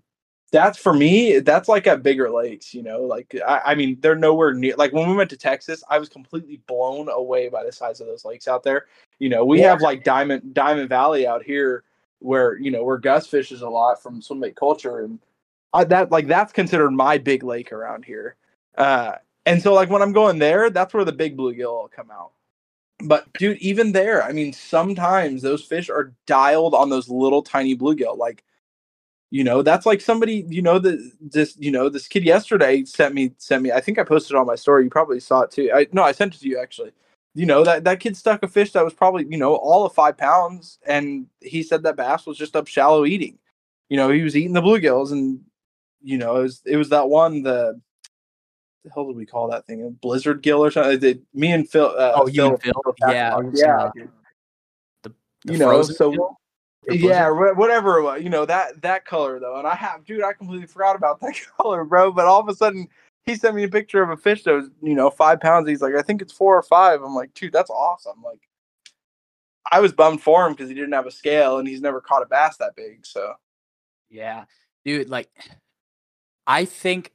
that's for me that's like at bigger lakes you know like I, I mean they're nowhere near like when we went to texas i was completely blown away by the size of those lakes out there. You know we Yeah. have like diamond diamond valley out here where you know where gus fishes a lot from swimbait culture and I, that like that's considered my big lake around here. Uh and so like when i'm going there that's where the big bluegill will come out. But dude even there i mean sometimes those fish are dialed on those little tiny bluegill like you know that's like somebody you know the this you know this kid yesterday sent me sent me i think i posted on my story you probably saw it too i no i sent it to you actually you know that that kid stuck a fish that was probably you know all of five pounds and he said that bass was just up shallow eating you know he was eating the bluegills and you know it was it was that one the the hell did we call that thing a blizzard gill or something Did me and phil uh, Oh, you and Phil? Phil Yeah, yeah dude. The you know so gill? Yeah, whatever it was, you know that that color though. And I have, dude, I completely forgot about that color, bro. But all of a sudden, he sent me a picture of a fish that was, you know, five pounds. He's like, I think it's four or five. I'm like, dude, that's awesome. Like, I was bummed for him because he didn't have a scale and he's never caught a bass that big. So, yeah, dude, like, I think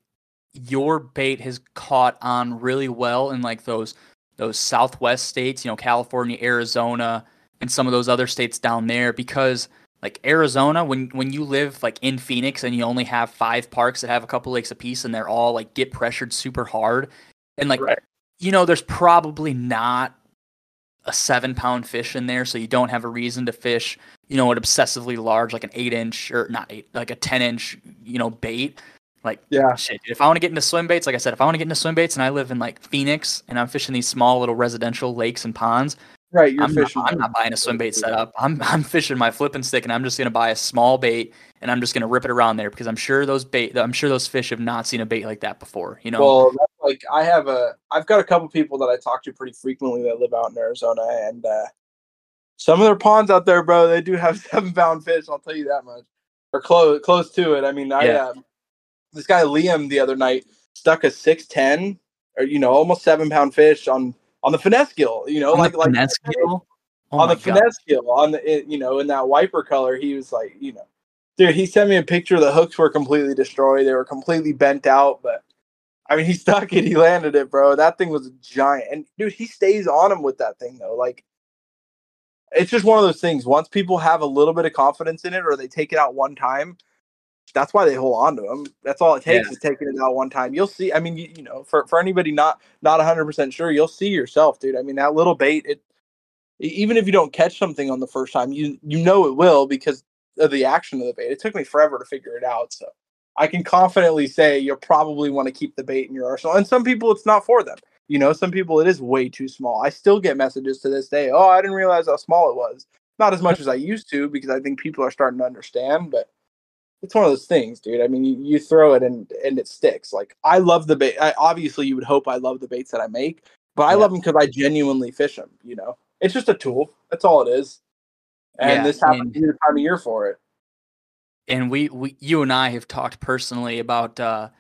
your bait has caught on really well in like those those southwest states, you know, California, Arizona, and some of those other states down there because like Arizona, when when you live like in Phoenix and you only have five parks that have a couple lakes apiece and they're all like get pressured super hard, and like right. you know, there's probably not a seven pound fish in there, so you don't have a reason to fish, you know, an obsessively large like an eight inch or not eight like a ten inch, you know, bait. Like yeah, shit. If I want to get into swim baits, like I said, if I want to get into swim baits and I live in like Phoenix and I'm fishing these small little residential lakes and ponds, Right, you're I'm fishing. Not, I'm not buying a swim bait setup. I'm I'm fishing my flipping stick, and I'm just gonna buy a small bait, and I'm just gonna rip it around there because I'm sure those bait. I'm sure those fish have not seen a bait like that before. You know. Well, like I have a, I've got a couple people that I talk to pretty frequently that live out in Arizona, and uh, some of their ponds out there, bro, they do have seven pound fish. I'll tell you that much, or close close to it. I mean, I yeah. uh, this guy Liam the other night stuck a six ten, or you know, almost seven pound fish on on the finesse gill, you know, on like like finesse. Oh on the God. finesse gill, on the you know, in that wiper color, he was like, you know, dude, he sent me a picture. The hooks were completely destroyed; they were completely bent out. But I mean, he stuck it, he landed it, bro. That thing was a giant, and dude, he stays on him with that thing though. Like, it's just one of those things. Once people have a little bit of confidence in it, or they take it out one time, that's why they hold on to them. That's all it takes yeah. is taking it out one time. You'll see. I mean, you, you know, for, for anybody not not 100 percent sure, you'll see yourself, dude. I mean, that little bait, it even if you don't catch something on the first time, you you know it will because of the action of the bait. It took me forever to figure it out, so I can confidently say you'll probably want to keep the bait in your arsenal. And some people, it's not for them. You know, some people it is way too small. I still get messages to this day. Oh, I didn't realize how small it was. Not as much as I used to because I think people are starting to understand, but it's one of those things, dude. I mean, you, you throw it and and it sticks. Like I love the bait. I, obviously, you would hope I love the baits that I make, but I love them because I genuinely fish them. You know, it's just a tool. That's all it is. And yeah, this happens and, the time of year for it. And we, we, you and I have talked personally about uh,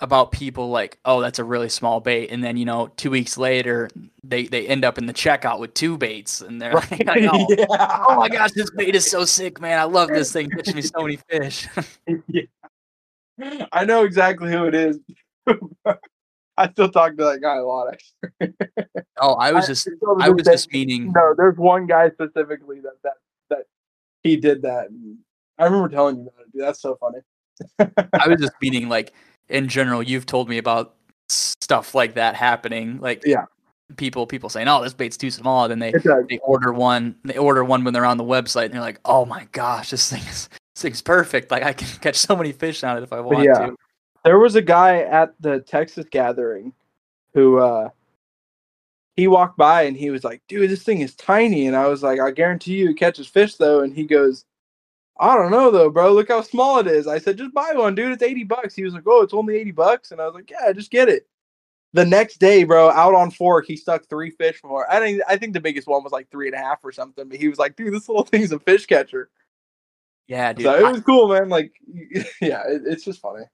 about people like, oh, that's a really small bait, and then you know, two weeks later, they they end up in the checkout with two baits, and they're right. like, oh, yeah. oh my gosh, this bait is so sick, man! I love this thing, catching me so many fish. yeah. I know exactly who it is. I still talk to that guy a lot. Actually. oh, I was just, I, I was just meaning. No, there's one guy specifically that that that he did that. I remember telling you about it. Dude. That's so funny. I was just meaning like in general, you've told me about stuff like that happening. Like yeah, people people saying, "Oh, this bait's too small," then they they order one. They order one when they're on the website, and they're like, "Oh my gosh, this thing is this thing's perfect. Like I can catch so many fish on it if I want yeah. to." There was a guy at the Texas gathering who uh he walked by and he was like, "Dude, this thing is tiny," and I was like, "I guarantee you, it catches fish though." And he goes, I don't know though, bro. Look how small it is. I said, just buy one, dude. It's 80 bucks. He was like, oh, it's only 80 bucks. And I was like, yeah, just get it. The next day, bro, out on fork, he stuck three fish for. I think I think the biggest one was like three and a half or something. But he was like, dude, this little thing's a fish catcher. Yeah, dude. So it was I, cool, man. Like, yeah, it, it's just funny.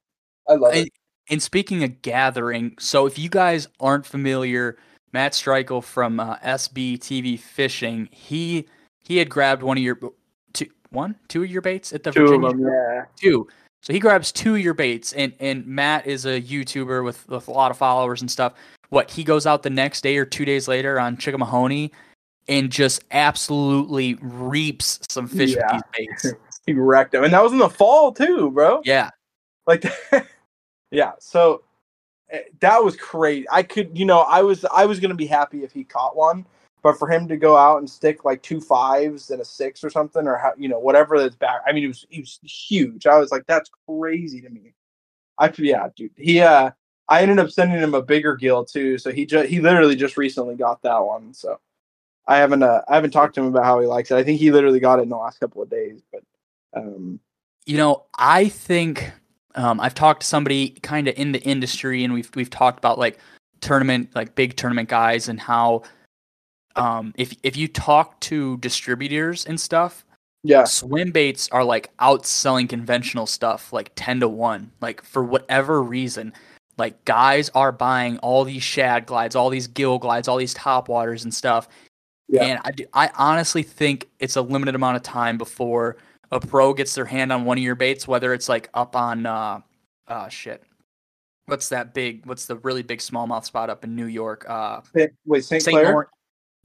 I love and, it. And speaking of gathering, so if you guys aren't familiar, Matt Streichel from uh, SB TV Fishing, he he had grabbed one of your one, two of your baits at the two Virginia of them, yeah, two. So he grabs two of your baits, and and Matt is a YouTuber with with a lot of followers and stuff. What he goes out the next day or two days later on Chickahominy and just absolutely reaps some fish yeah. with these baits. he wrecked them, and that was in the fall too, bro. Yeah, like yeah. So eh, that was crazy. I could, you know, I was I was gonna be happy if he caught one, but for him to go out and stick like two fives and a six or something, or how you know whatever that's back. I mean, it was he was huge. I was like, that's crazy to me. I yeah, dude. He uh, I ended up sending him a bigger gill too. So he just he literally just recently got that one. So I haven't uh, I haven't talked to him about how he likes it. I think he literally got it in the last couple of days. But um, you know, I think um, I've talked to somebody kind of in the industry, and we've we've talked about like tournament like big tournament guys and how um, if if you talk to distributors and stuff, Yeah. Swim baits are like outselling conventional stuff like 10 to 1. Like for whatever reason, like guys are buying all these shad glides, all these gill glides, all these top waters and stuff. Yeah. And I, do- I honestly think it's a limited amount of time before a pro gets their hand on one of your baits, whether it's like up on uh uh shit. What's that big what's the really big smallmouth spot up in New York? Uh Wait, St. St. Clair?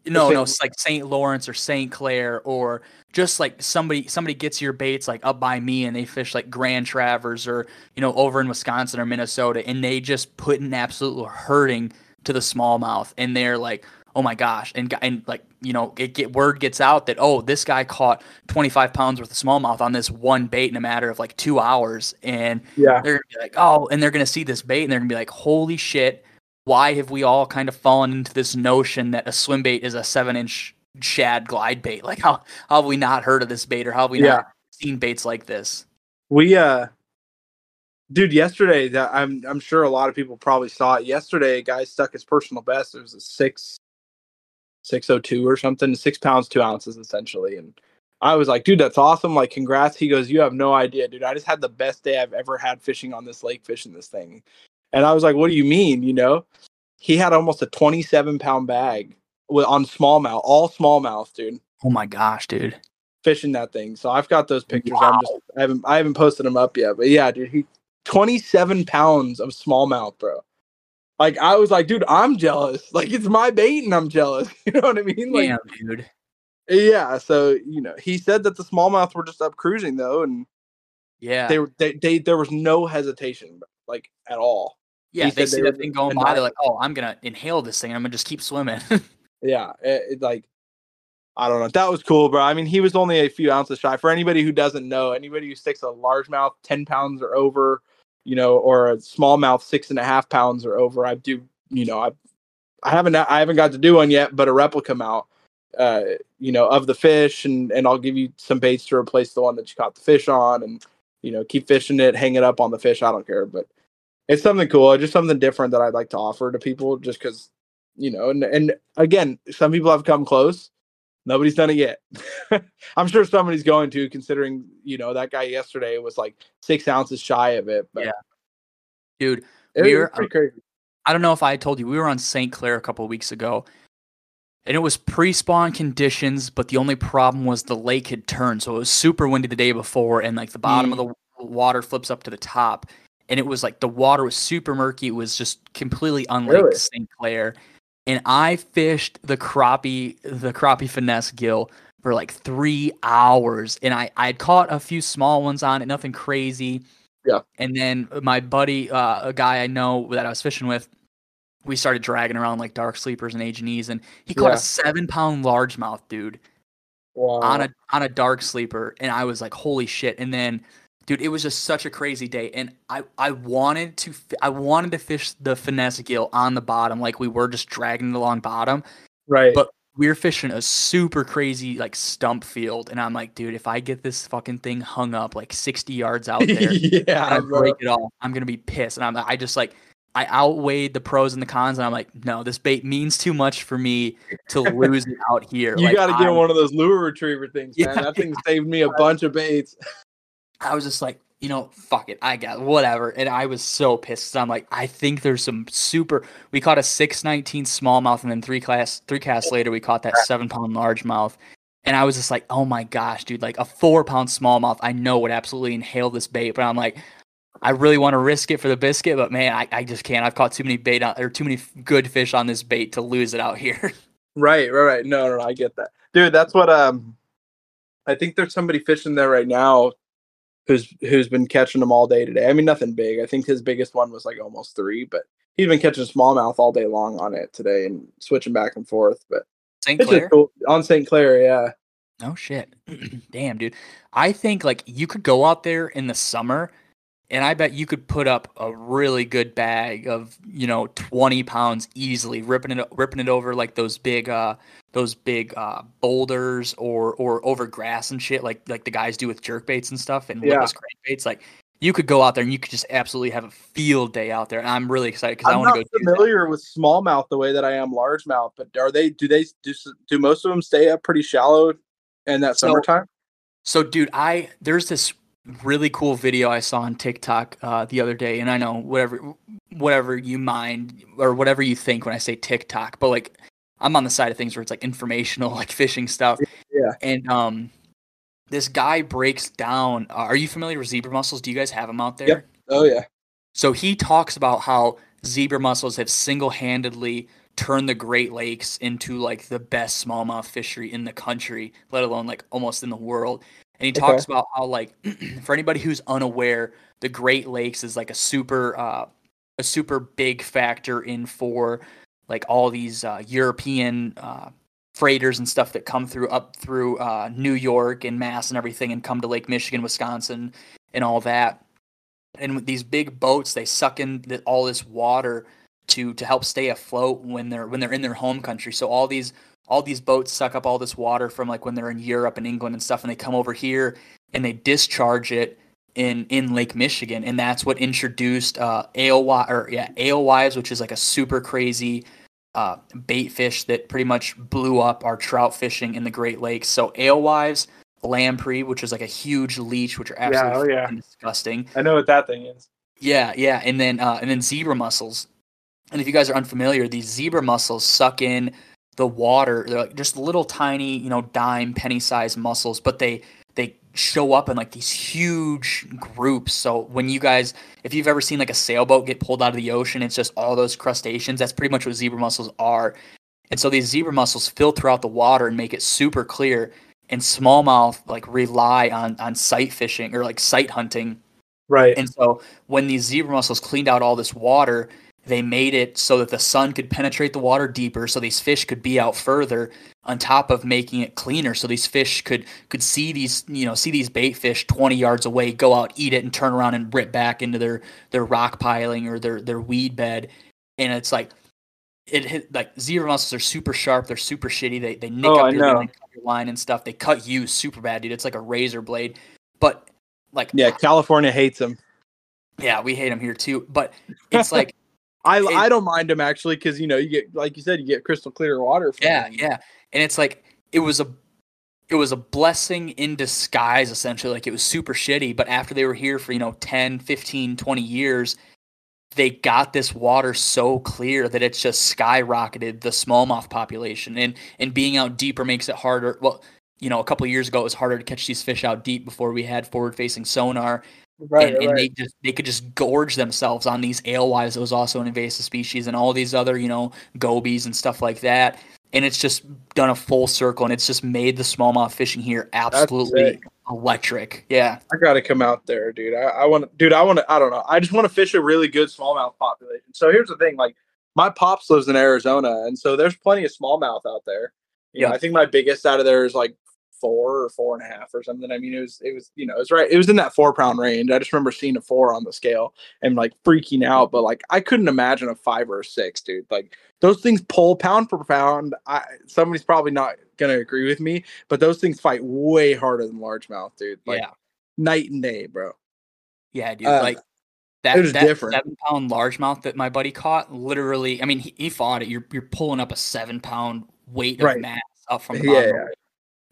No, Saint- no, it's like St. Lawrence or St. Clair or just like somebody somebody gets your baits like up by me and they fish like Grand Traverse or you know over in Wisconsin or Minnesota and they just put an absolute hurting to the smallmouth and they're like oh my gosh and and like you know it get word gets out that oh this guy caught 25 pounds worth of smallmouth on this one bait in a matter of like two hours and Yeah. they're gonna be like, oh, and they're gonna see this bait and they're gonna be like, holy shit, why have we all kind of fallen into this notion that a swim bait is a seven inch shad glide bait? Like how, how have we not heard of this bait or how have we Yeah. not seen baits like this? We uh dude, yesterday that I'm I'm sure a lot of people probably saw it. Yesterday a guy stuck his personal best. It was a six six oh two or something, six pounds, two ounces essentially. And I was like, dude, that's awesome. Like, congrats. He goes, You have no idea, dude. I just had the best day I've ever had fishing on this lake, fishing this thing. And I was like, What do you mean? You know? He had almost a 27 pound bag with on smallmouth, all smallmouth, dude Oh my gosh, dude. fishing that thing. So I've got those pictures. I'm just I haven't I haven't posted them up yet. But yeah, dude, he 27 pounds of smallmouth, bro. Like I was like, dude, I'm jealous. Like it's my bait and I'm jealous. You know what I mean? Like Damn, dude. yeah. So you know, he said that the smallmouth were just up cruising though, and Yeah. they were they, they there was no hesitation like at all. Yeah, he they see that thing going by, they're like, oh, I'm gonna inhale this thing, I'm gonna just keep swimming. Yeah, it, it, like I don't know. That was cool, bro. I mean, he was only a few ounces shy. For anybody who doesn't know, anybody who sticks a largemouth ten pounds or over, you know, or a smallmouth six and a half pounds or over, I do, you know, I, I haven't, I haven't got to do one yet, but a replica mount, uh, you know, of the fish, and and I'll give you some baits to replace the one that you caught the fish on, and you know, keep fishing it, hang it up on the fish. I don't care, but it's something cool, just something different that I'd like to offer to people, just because you know and and again some people have come close nobody's done it yet i'm sure somebody's going to considering you know that guy yesterday was like six ounces shy of it but Yeah. dude, it, we're- was pretty crazy I don't know if I told you, we were on St. Clair a couple of weeks ago, and it was pre-spawn conditions, but the only problem was the lake had turned, so it was super windy the day before, and like the bottom of mm. the water flips up to the top, and it was like the water was super murky. It was just completely unlike Really? St. Clair, and I fished the crappie, the crappie finesse gill for like three hours, and I I had caught a few small ones on it, nothing crazy. Yeah. And then my buddy, uh, a guy I know that I was fishing with, we started dragging around like dark sleepers and H and E's, and he caught Yeah. a seven pound largemouth, dude, wow. on a on a dark sleeper, and I was like, holy shit! And then, dude, it was just such a crazy day, and I I wanted to I wanted to fish the finesse gill on the bottom, like we were just dragging it along bottom. right but- we're fishing a super crazy like stump field, and I'm like, dude, if I get this fucking thing hung up like 60 yards out there, and yeah I break it off, I'm gonna be pissed. And I'm I just like I outweighed the pros and the cons, and I'm like, no, this bait means too much for me to lose it out here. you Like, got to get one of those lure retriever things man Yeah. that thing saved me a bunch of baits I was just like, you know, fuck it, I got whatever. And I was so pissed. I'm like, I think there's some super. We caught a 619 smallmouth, and then three class three casts later, we caught that seven pound largemouth. And I was just like, oh my gosh, dude, like a four pound smallmouth, I know would absolutely inhale this bait, but I'm like, I really want to risk it for the biscuit, but man, I, I just can't. I've caught too many bait on, or too many good fish on this bait to lose it out here. Right, right, right. No, no, no, I get that, dude. That's what um, I think there's somebody fishing there right now, who's who's been catching them all day today. I mean, nothing big. I think his biggest one was like almost three, but he's been catching smallmouth all day long on it today and switching back and forth. But St. Clair. cool on St. Clair. Yeah, No shit. Damn, dude. I think like you could go out there in the summer and I bet you could put up a really good bag of, you know, 20 pounds easily, ripping it ripping it over like those big uh those big uh boulders or or over grass and shit like like the guys do with jerk baits and stuff and Yeah. crankbaits like you could go out there and you could just absolutely have a field day out there and I'm really excited because I want to go familiar with smallmouth the way that I am largemouth. But are they? Do they? Do, do most of them stay up pretty shallow in that So- summertime? So, dude, I there's this really cool video I saw on TikTok uh, the other day, and I know whatever whatever you mind or whatever you think when I say TikTok, but like I'm on the side of things where it's like informational, like fishing stuff. Yeah. And um, this guy breaks down. Uh, are you familiar with zebra mussels? Do you guys have them out there? Yep. Oh yeah. So he talks about how zebra mussels have single-handedly turned the Great Lakes into like the best smallmouth fishery in the country, let alone like almost in the world. And he talks Okay. about how like for anybody who's unaware, the Great Lakes is like a super uh a super big factor in for like all these uh, European uh, freighters and stuff that come through up through uh, New York and Mass and everything and come to Lake Michigan, Wisconsin, and all that. And with these big boats, they suck in the, all this water to to help stay afloat when they're when they're in their home country. So all these all these boats suck up all this water from like when they're in Europe and England and stuff, and they come over here and they discharge it in in Lake Michigan, and that's what introduced uh, or yeah alewives, which is like a super crazy uh, bait fish that pretty much blew up our trout fishing in the Great Lakes. So alewives, lamprey, which is like a huge leech, which are Yeah, absolutely oh, yeah. disgusting. I know what that thing is. Yeah, yeah, and then uh, and then zebra mussels. And if you guys are unfamiliar, these zebra mussels suck in the water. They're like just little tiny, you know, dime penny sized mussels, but they they show up in like these huge groups. So when you guys, if you've ever seen like a sailboat get pulled out of the ocean, it's just all those crustaceans. That's pretty much what zebra mussels are. And so these zebra mussels filter out the water and make it super clear. And smallmouth like rely on on sight fishing or like sight hunting Right. and so when these zebra mussels cleaned out all this water, they made it so that the sun could penetrate the water deeper so these fish could be out further on top of making it cleaner so these fish could could see these you know see these bait fish 20 yards away go out eat it and turn around and rip back into their their rock piling or their their weed bed and it's like it hit like zebra mussels are super sharp they're super shitty they they nick Oh, up your, line, your line and stuff they cut you super bad dude it's like a razor blade but like yeah, California hates them. yeah, we hate them here too. But it's like, I It- I don't mind them actually because you know you get like you said you get crystal clear water. From yeah, them. yeah. And it's like it was a it was a blessing in disguise essentially. Like it was super shitty, but after they were here for, you know, 10, 15, 20 years, they got this water so clear that it's just skyrocketed the smallmouth population. And and being out deeper makes it harder. Well, you know, a couple of years ago it was harder to catch these fish out deep before we had forward facing sonar. Right. and, and right. they just they could just gorge themselves on these alewives that was also an invasive species and all these other you know gobies and stuff like that and it's just done a full circle and it's just made the smallmouth fishing here absolutely electric yeah I gotta come out there, dude. I, I want, dude. I want to. I don't know. I just want to fish a really good smallmouth population. So here's the thing: like, my pops lives in Arizona, and so there's plenty of smallmouth out there. You know, Yeah. I think my biggest out of there is like four or four and a half or something. I mean, it was, it was, you know, it was right. It was in that four pound range. I just remember seeing a four on the scale and like freaking out. But like, I couldn't imagine a five or a six, dude. Like those things pull pound for pound. I somebody's probably not gonna agree with me, but those things fight way harder than largemouth, dude. Like yeah night and day, bro. yeah dude uh, like that, it was that different. seven pound largemouth that my buddy caught literally i mean he, he fought it you're, you're pulling up a seven pound weight of Right. mass up from the Yeah, yeah.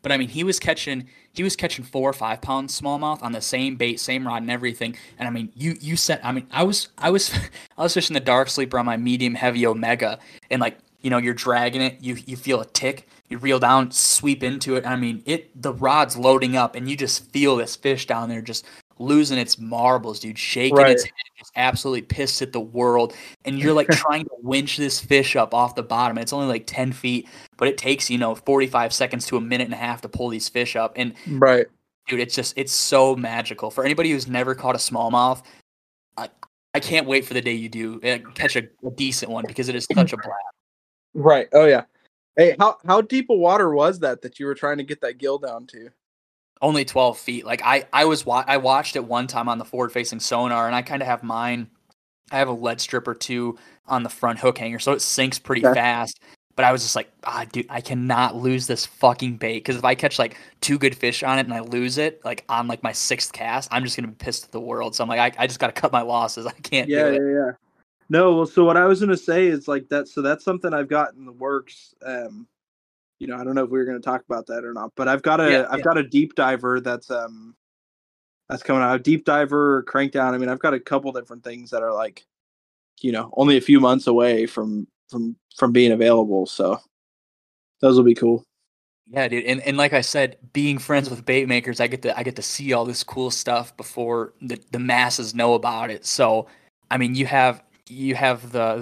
But I mean, he was catching he was catching four or five pound smallmouth on the same bait, same rod, and everything. And I mean, you you said I mean, I was I was I was fishing the dark sleeper on my medium heavy omega, and like you know, you're dragging it, you you feel a tick, you reel down, sweep into it. I mean, it the rod's loading up, and you just feel this fish down there just losing its marbles, dude, shaking its head, just absolutely pissed at the world. And you're like trying to winch this fish up off the bottom. It's only like ten feet, but it takes you know 45 seconds to a minute and a half to pull these fish up and Right. dude it's just it's so magical for anybody who's never caught a smallmouth i i can't wait for the day you do uh, catch a, a decent one because it is such a blast Right. Oh yeah. Hey, how how deep of water was that that you were trying to get that gill down to? Only 12 feet like i i was wa- i watched it one time on the forward facing sonar and i kind of have mine i have a lead strip or two on the front hook hanger so it sinks pretty Okay. fast but i was just like ah dude i cannot lose this fucking bait because if i catch like two good fish on it and i lose it like on like my sixth cast i'm just gonna be pissed at the world so i'm like i, I just gotta cut my losses i can't do it Yeah, yeah, yeah. No, well, so what I was gonna say is like that. So that's something I've got in the works. Um, you know, I don't know if we were going to talk about that or not, but I've got a Yeah, have yeah. got a deep diver that's um that's coming out. Deep diver, crank down. I mean, I've got a couple different things that are like, you know, only a few months away from from from being available. So those will be cool. Yeah, dude, and, and like I said, being friends with bait makers, I get to I get to see all this cool stuff before the, the masses know about it. So, I mean, you have you have the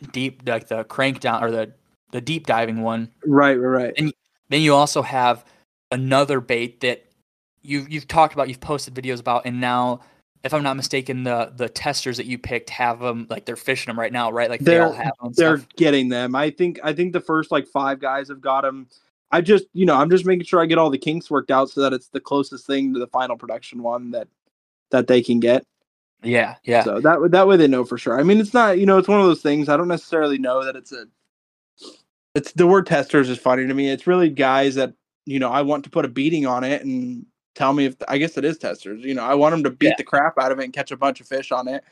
the deep like the crank down or the the deep diving one. Right, right, right. And then you also have another bait that you you've talked about, you've posted videos about, and now, if I'm not mistaken, the the testers that you picked have them like they're fishing them right now, right? Like they all They're- have them. They're stuff. getting them. I think I think the first like five guys have got them. I just, you know, I'm just making sure I get all the kinks worked out so that it's the closest thing to the final production one that that they can get. Yeah, yeah. So that that way they know for sure. I mean, it's not you know it's one of those things. I don't necessarily know that it's a. It's the word testers is funny to me. It's really guys that you know I want to put a beating on it and tell me if I guess it is testers. You know, I want them to beat Yeah. the crap out of it and catch a bunch of fish on it.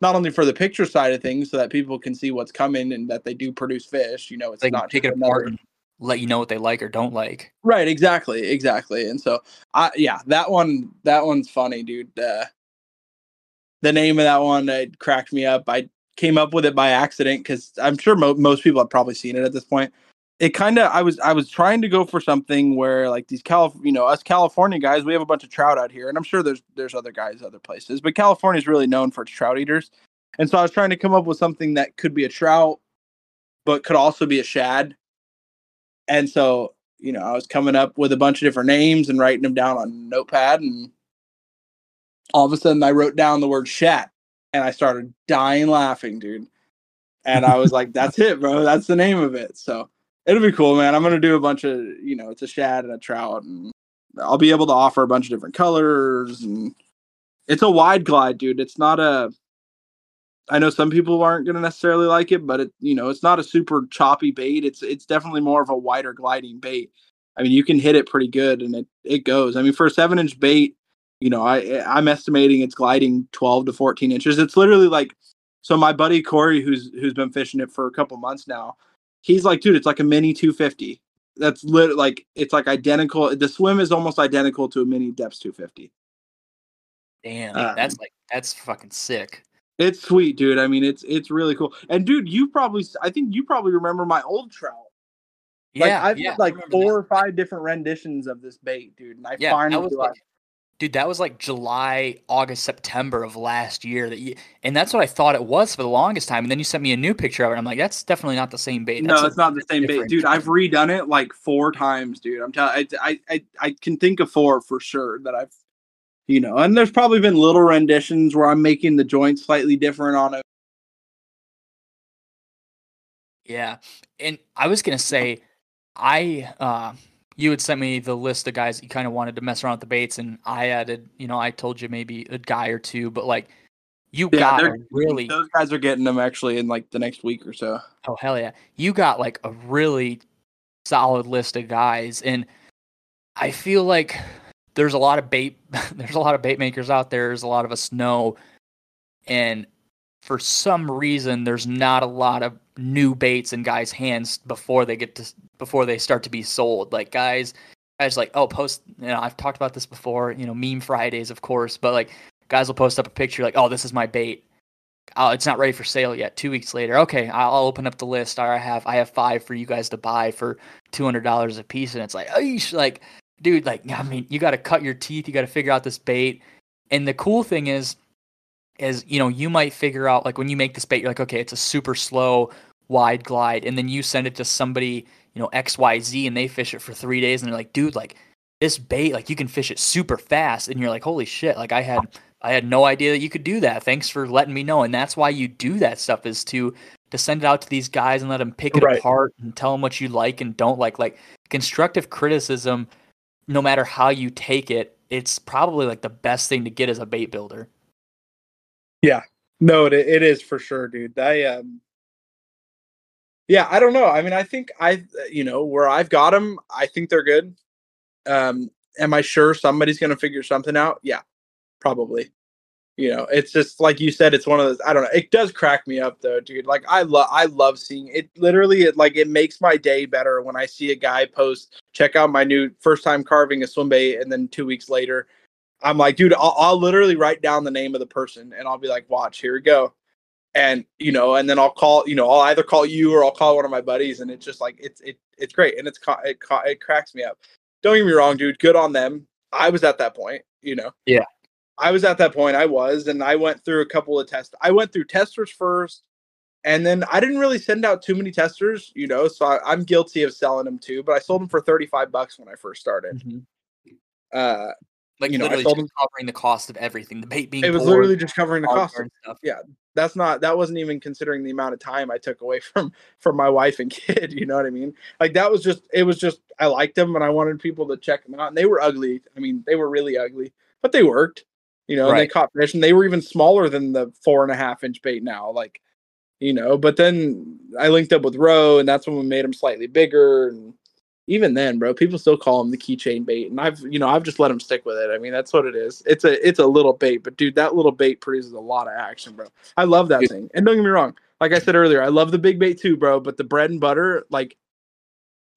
Not only for the picture side of things, so that people can see what's coming and that they do produce fish. You know, it's they can not just it apart and let you know what they like or don't like. Right, exactly, exactly. And so, I yeah, that one that one's funny, dude. Uh, the name of that one uh, cracked me up. I came up with it by accident because I'm sure mo- most people have probably seen it at this point. It kind of I was I was trying to go for something where like these Calif you know us California guys we have a bunch of trout out here and I'm sure there's there's other guys other places but California is really known for its trout eaters. And so I was trying to come up with something that could be a trout but could also be a shad. And so you know I was coming up with a bunch of different names and writing them down on notepad and all of a sudden I wrote down the word shat and I started dying laughing dude and I was like that's it bro that's the name of it so it'll be cool man I'm gonna do a bunch of you know it's a shad and a trout and I'll be able to offer a bunch of different colors and it's a wide glide dude it's not a I know some people aren't going to necessarily like it, but it you know it's not a super choppy bait. It's it's definitely more of a wider gliding bait. I mean, you can hit it pretty good, and it it goes. I mean, for a seven inch bait, you know, I I'm estimating it's gliding twelve to fourteen inches. It's literally like so. My buddy Corey, who's who's been fishing it for a couple months now, he's like, dude, it's like a mini two fifty. That's lit like it's like identical. The swim is almost identical to a mini Deps two fifty. Damn, Um, that's like that's fucking sick. It's sweet, dude. I mean, it's it's really cool. And dude, you probably I think you probably remember my old trout. Like, Yeah, I've yeah, had like four that. or five different renditions of this bait, dude. And I Yeah, finally was like, like, dude, that was like July, August, September of last year. That you, and that's what I thought it was for the longest time. And then you sent me a new picture of it. I'm like, that's definitely not the same bait. That's no, a- it's not the same bait, dude. I've redone it like four times, dude. I'm telling, I, I, I, I can think of four for sure that I've, you know, and there's probably been little renditions where I'm making the joint slightly different on it. Yeah, and I was gonna say, I uh, you had sent me the list of guys you kind of wanted to mess around with the baits, and I added, you know, I told you maybe a guy or two, but like, you Yeah, got really Those guys are getting them actually in like the next week or so. Oh hell yeah. You got like a really solid list of guys and I feel like there's a lot of bait there's a lot of bait makers out there, there's a lot of us know and for some reason there's not a lot of new baits in guys' hands before they get to before they start to be sold. Like guys guys like, oh post you know, I've talked about this before, you know, meme Fridays of course, but like guys will post up a picture like, oh this is my bait oh, it's not ready for sale yet. Two weeks later, okay, I'll, open up the list. I have I have five for you guys to buy for two hundred dollars a piece, and it's like, Eesh, like, dude, like, I mean, you got to cut your teeth. You got to figure out this bait. And the cool thing is, is you know, you might figure out like when you make this bait, you're like, okay, it's a super slow wide glide, and then you send it to somebody, you know, X Y Z, and they fish it for three days, and they're like, dude, like. This bait, like you can fish it super fast, and you're like, "Holy shit!" Like I had I had no idea that you could do that. Thanks for letting me know. And that's why you do that stuff is to to send it out to these guys and let them pick it Right. apart and tell them what you like and don't like. Like constructive criticism, no matter how you take it, it's probably like the best thing to get as a bait builder. No, it it is for sure, dude. I um Yeah, I don't know. I mean, I think I you know, where I've got them, I think they're good. Um am I sure somebody's going to figure something out? Yeah. Probably. you know, it's just like you said, it's one of those. I don't know. It does crack me up though, dude. Like I love, I love seeing it. Literally, it like it makes my day better when I see a guy post, check out my new first time carving a swim bait, and then two weeks later, I'm like, dude, I'll, I'll literally write down the name of the person, and I'll be like, watch, here we go, and you know, and then I'll call, you know, I'll either call you or I'll call one of my buddies, and it's just like it's it it's great, and it's it it cracks me up. Don't get me wrong, dude. Good on them. I was at that point, you know. Yeah. I was at that point. I was, and I went through a couple of tests. I went through testers first, and then I didn't really send out too many testers, you know. So I, am guilty of selling them too. But I sold them for 35 bucks when I first started. Mm-hmm. Uh, like you know, literally just them, covering the cost of everything. The bait being it was literally just covering the cost of stuff. Yeah, that's not that wasn't even considering the amount of time I took away from from my wife and kid. You know what I mean? Like that was just it was just I liked them and I wanted people to check them out. And they were ugly. I mean, they were really ugly, but they worked you know, right. and they caught fish and they were even smaller than the four and a half inch bait now. Like, you know, but then I linked up with Roe and that's when we made them slightly bigger. And even then, bro, people still call him the keychain bait. And I've, you know, I've just let him stick with it. I mean, that's what it is. It's a, it's a little bait, but dude, that little bait produces a lot of action, bro. I love that thing. And don't get me wrong. Like I said earlier, I love the big bait too, bro. But the bread and butter, like,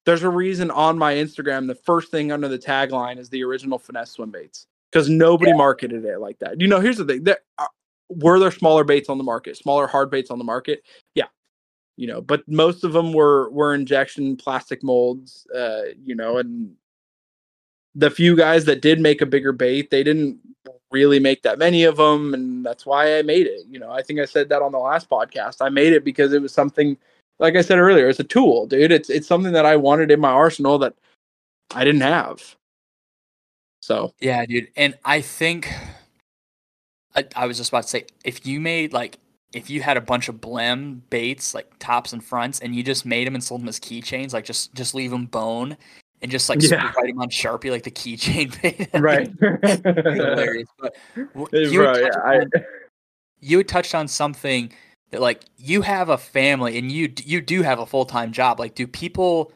there's a reason on my Instagram, the first thing under the tagline is the original finesse swim baits because nobody yeah. marketed it like that. You know, here's the thing: there uh, were there smaller baits on the market, smaller hard baits on the market. You know, but most of them were were injection plastic molds. Uh, you know, and the few guys that did make a bigger bait, they didn't really make that many of them, and that's why I made it. You know, I think I said that on the last podcast. I made it because it was something, like I said earlier, it's a tool, dude. It's it's something that I wanted in my arsenal that I didn't have. So yeah, dude, and I think I, I was just about to say if you made like if you had a bunch of blem baits like tops and fronts and you just made them and sold them as keychains, like just just leave them bone and just like yeah. write them on Sharpie like the keychain bait. right. hilarious. But you, Bro, yeah, on, I... you had touched on something that like you have a family and you you do have a full time job. Like, do people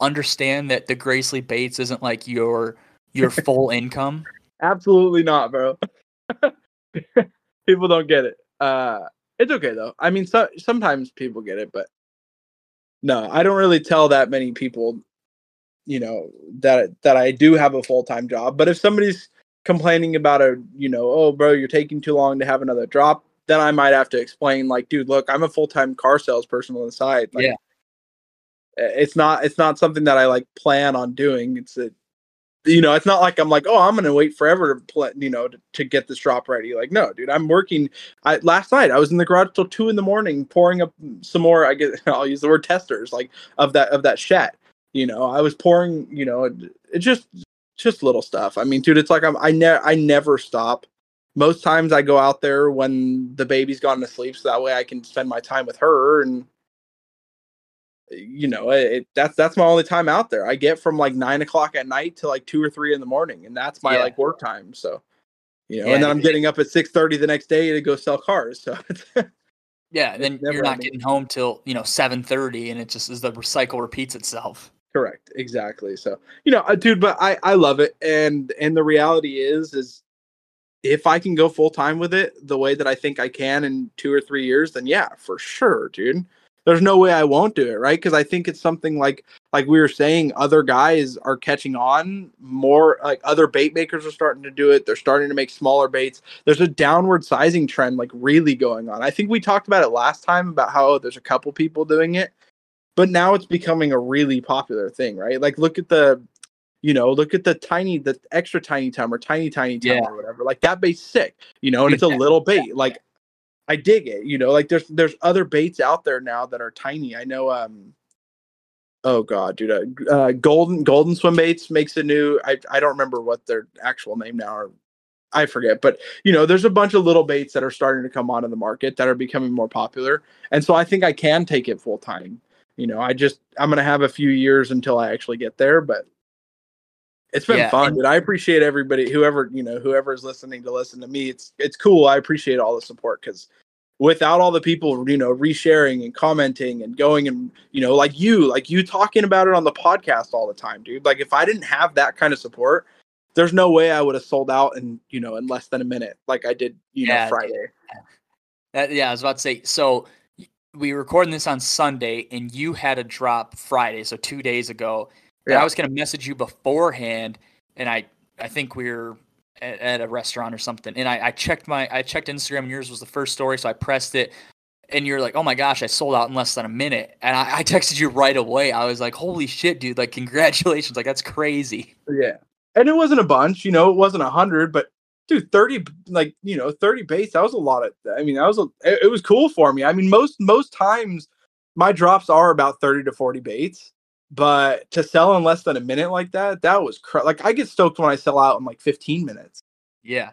understand that the Gracely Baits isn't like your your full income? Absolutely not, bro. people don't get it. Uh, it's okay though. I mean, so, sometimes people get it, but no, I don't really tell that many people, you know, that that I do have a full time job. But if somebody's complaining about a, you know, oh, bro, you're taking too long to have another drop, then I might have to explain, like, dude, look, I'm a full time car salesperson on the side. Like, yeah. It's not. It's not something that I like plan on doing. It's a you know, it's not like I'm like, oh, I'm gonna wait forever to play, you know, to, to, get this drop ready. Like, no, dude, I'm working. I last night I was in the garage till two in the morning pouring up some more. I get, I'll use the word testers, like of that of that shet. You know, I was pouring. You know, it, it just just little stuff. I mean, dude, it's like I'm I never I never stop. Most times I go out there when the baby's gone to sleep, so that way I can spend my time with her and you know, it, that's that's my only time out there. I get from like nine o'clock at night to like two or three in the morning, and that's my yeah. like work time. So, you know, yeah, and then I'm getting up at six thirty the next day to go sell cars. So, yeah, then you're not getting home till you know seven thirty, and it just is the cycle repeats itself. Correct, exactly. So, you know, uh, dude, but I I love it, and and the reality is is if I can go full time with it the way that I think I can in two or three years, then yeah, for sure, dude there's no way I won't do it, right? Because I think it's something like like we were saying, other guys are catching on more. Like other bait makers are starting to do it. They're starting to make smaller baits. There's a downward sizing trend, like really going on. I think we talked about it last time about how there's a couple people doing it, but now it's becoming a really popular thing, right? Like look at the you know, look at the tiny, the extra tiny time or tiny, tiny time yeah. or whatever. Like that bait's sick, you know, and it's a little bait. Like I dig it. You know, like there's there's other baits out there now that are tiny. I know. Um. Oh God, dude. Uh, uh, golden Golden Swim Baits makes a new. I I don't remember what their actual name now. Or, I forget, but you know, there's a bunch of little baits that are starting to come onto the market that are becoming more popular, and so I think I can take it full time. You know, I just I'm gonna have a few years until I actually get there, but it's been yeah, fun, and- dude. I appreciate everybody, whoever you know, whoever is listening to listen to me. It's it's cool. I appreciate all the support because without all the people, you know, resharing and commenting and going and you know, like you, like you talking about it on the podcast all the time, dude. Like if I didn't have that kind of support, there's no way I would have sold out in you know in less than a minute like I did you Yeah, know Friday. That, yeah, I was about to say. So we were recording this on Sunday, and you had a drop Friday, so two days ago. Yeah. I was gonna message you beforehand, and I I think we are at, at a restaurant or something, and I, I checked my I checked Instagram, and yours was the first story, so I pressed it, and you're like, oh my gosh, I sold out in less than a minute, and I, I texted you right away. I was like, holy shit, dude! Like, congratulations! Like, that's crazy. Yeah. And it wasn't a bunch, you know, it wasn't a hundred, but dude, 30 like, you know, 30 baits, that was a lot of I mean, that was a it, it was cool for me. I mean, most most times my drops are about 30 to 40 baits, but to sell in less than a minute like that, that was cr- like I get stoked when I sell out in like 15 minutes. Yeah,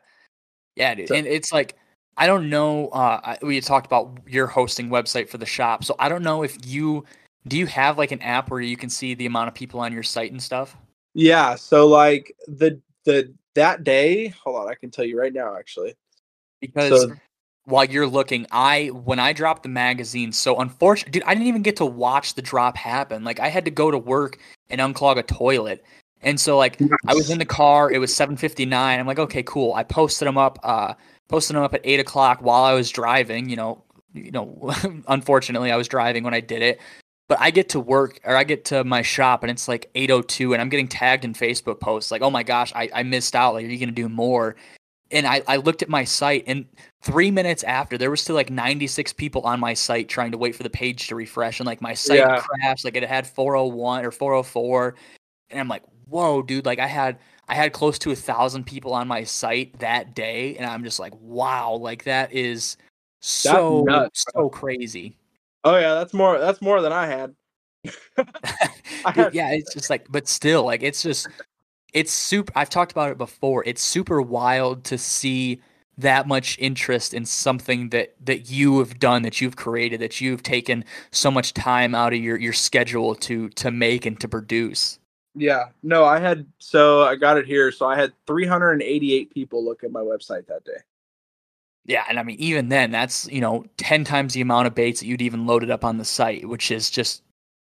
yeah, dude. So- and it's like I don't know. Uh, we talked about your hosting website for the shop, so I don't know if you do you have like an app where you can see the amount of people on your site and stuff. Yeah, so like the the that day, hold on, I can tell you right now actually. Because So while you're looking, I when I dropped the magazine, so unfortunately, dude, I didn't even get to watch the drop happen. Like I had to go to work and unclog a toilet, and so like I was in the car. It was 7:59. I'm like, okay, cool. I posted them up. Uh, posted them up at eight o'clock while I was driving. You know, you know. unfortunately, I was driving when I did it. But I get to work or I get to my shop and it's like 8:02, and I'm getting tagged in Facebook posts like, oh my gosh, I, I missed out. Like, are you gonna do more? And I, I looked at my site, and three minutes after, there was still like 96 people on my site trying to wait for the page to refresh, and like my site Yeah. crashed, like it had 401 or 404, and I'm like, whoa, dude! Like I had I had close to a thousand people on my site that day, and I'm just like, wow, like that is so nuts, so crazy. Oh yeah, that's more that's more than I had. I had yeah, it's just like, but still, like, it's just, it's super. I've talked about it before. It's super wild to see that much interest in something that that you have done, that you've created, that you've taken so much time out of your your schedule to to make and to produce. Yeah, no, I had so I got it here. So I had 388 people look at my website that day. Yeah, and I mean, even then, that's you know, ten times the amount of baits that you'd even loaded up on the site, which is just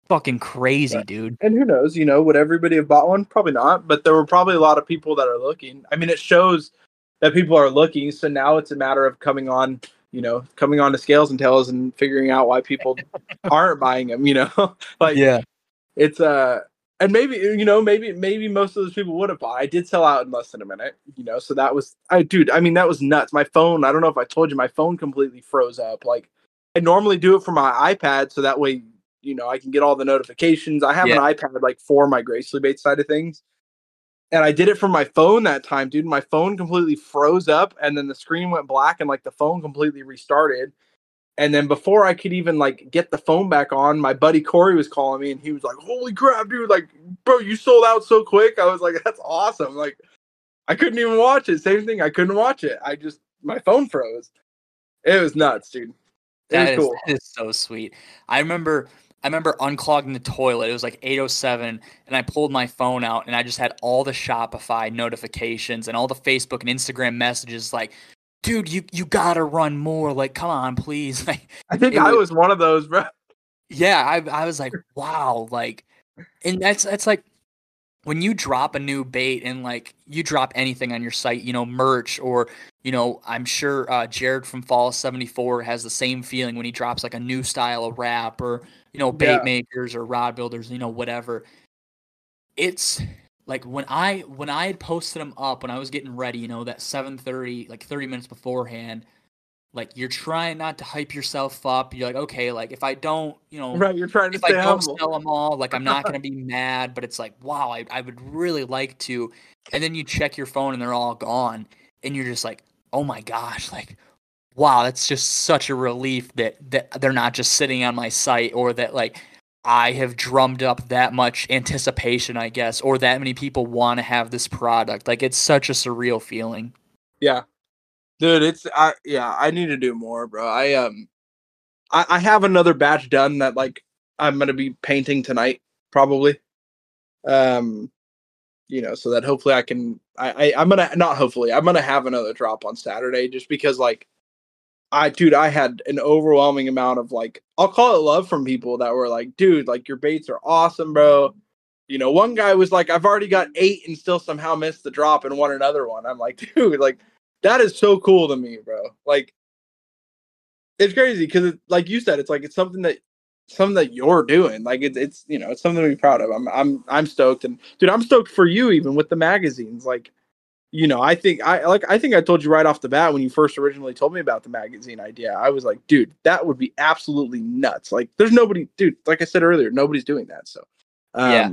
fucking crazy, Right. dude. And who knows, you know, would everybody have bought one? Probably not, but there were probably a lot of people that are looking. I mean, it shows that people are looking. So now it's a matter of coming on, you know, coming on to scales and tails and figuring out why people aren't buying them. You know, like Yeah, it's uh and maybe you know maybe maybe most of those people would have bought i did sell out in less than a minute you know so that was i dude i mean that was nuts my phone i don't know if i told you my phone completely froze up like i normally do it for my ipad so that way you know i can get all the notifications i have Yeah. an ipad like for my gracely bait side of things and i did it from my phone that time dude my phone completely froze up and then the screen went black and like the phone completely restarted and then before I could even like get the phone back on, my buddy Corey was calling me and he was like, Holy crap, dude, like, bro, you sold out so quick. I was like, That's awesome. Like, I couldn't even watch it. Same thing, I couldn't watch it. I just my phone froze. It was nuts, dude. It That was is, cool. that is so sweet. I remember I remember unclogging the toilet. It was like 807 and I pulled my phone out and I just had all the Shopify notifications and all the Facebook and Instagram messages like, dude, you you gotta run more. Like, come on, please. Like I think I was- was one of those, bro. yeah, I I was like, wow, like and that's that's like when you drop a new bait and like you drop anything on your site, you know, merch or you know, I'm sure uh, Jared from Fall 74 has the same feeling when he drops like a new style of rap or you know, bait Yeah. makers or rod builders, you know, whatever. It's like when I when I had posted them up when I was getting ready, you know, that 7:30 like 30 minutes beforehand, like you're trying not to hype yourself up. You're like, okay, like if I don't, you know, Right, you're trying to if I don't humble. sell them all, like I'm not gonna be mad, but it's like, wow, I, I would really like to. And then you check your phone and they're all gone, and you're just like, oh my gosh, like, wow, that's just such a relief that that they're not just sitting on my site or that like I have drummed up that much anticipation, I guess, or that many people want to have this product. Like it's such a surreal feeling. Yeah. Dude, it's I yeah, I need to do more, bro. I um I, I have another batch done that like I'm gonna be painting tonight, probably. Um you know, so that hopefully I can I, I I'm gonna not hopefully, I'm gonna have another drop on Saturday just because like I dude, I had an overwhelming amount of like I'll call it love from people that were like, dude, like your baits are awesome, bro. You know, one guy was like, I've already got eight and still somehow missed the drop and won another one. I'm like, dude, like that is so cool to me, bro. Like it's crazy because it, like you said, it's like it's something that something that you're doing. Like it's it's you know, it's something to be proud of. I'm I'm I'm stoked and dude, I'm stoked for you even with the magazines. Like you know, I think I like I think I told you right off the bat when you first originally told me about the magazine idea. I was like, dude, that would be absolutely nuts. Like there's nobody, dude, like I said earlier, nobody's doing that. So um Yeah.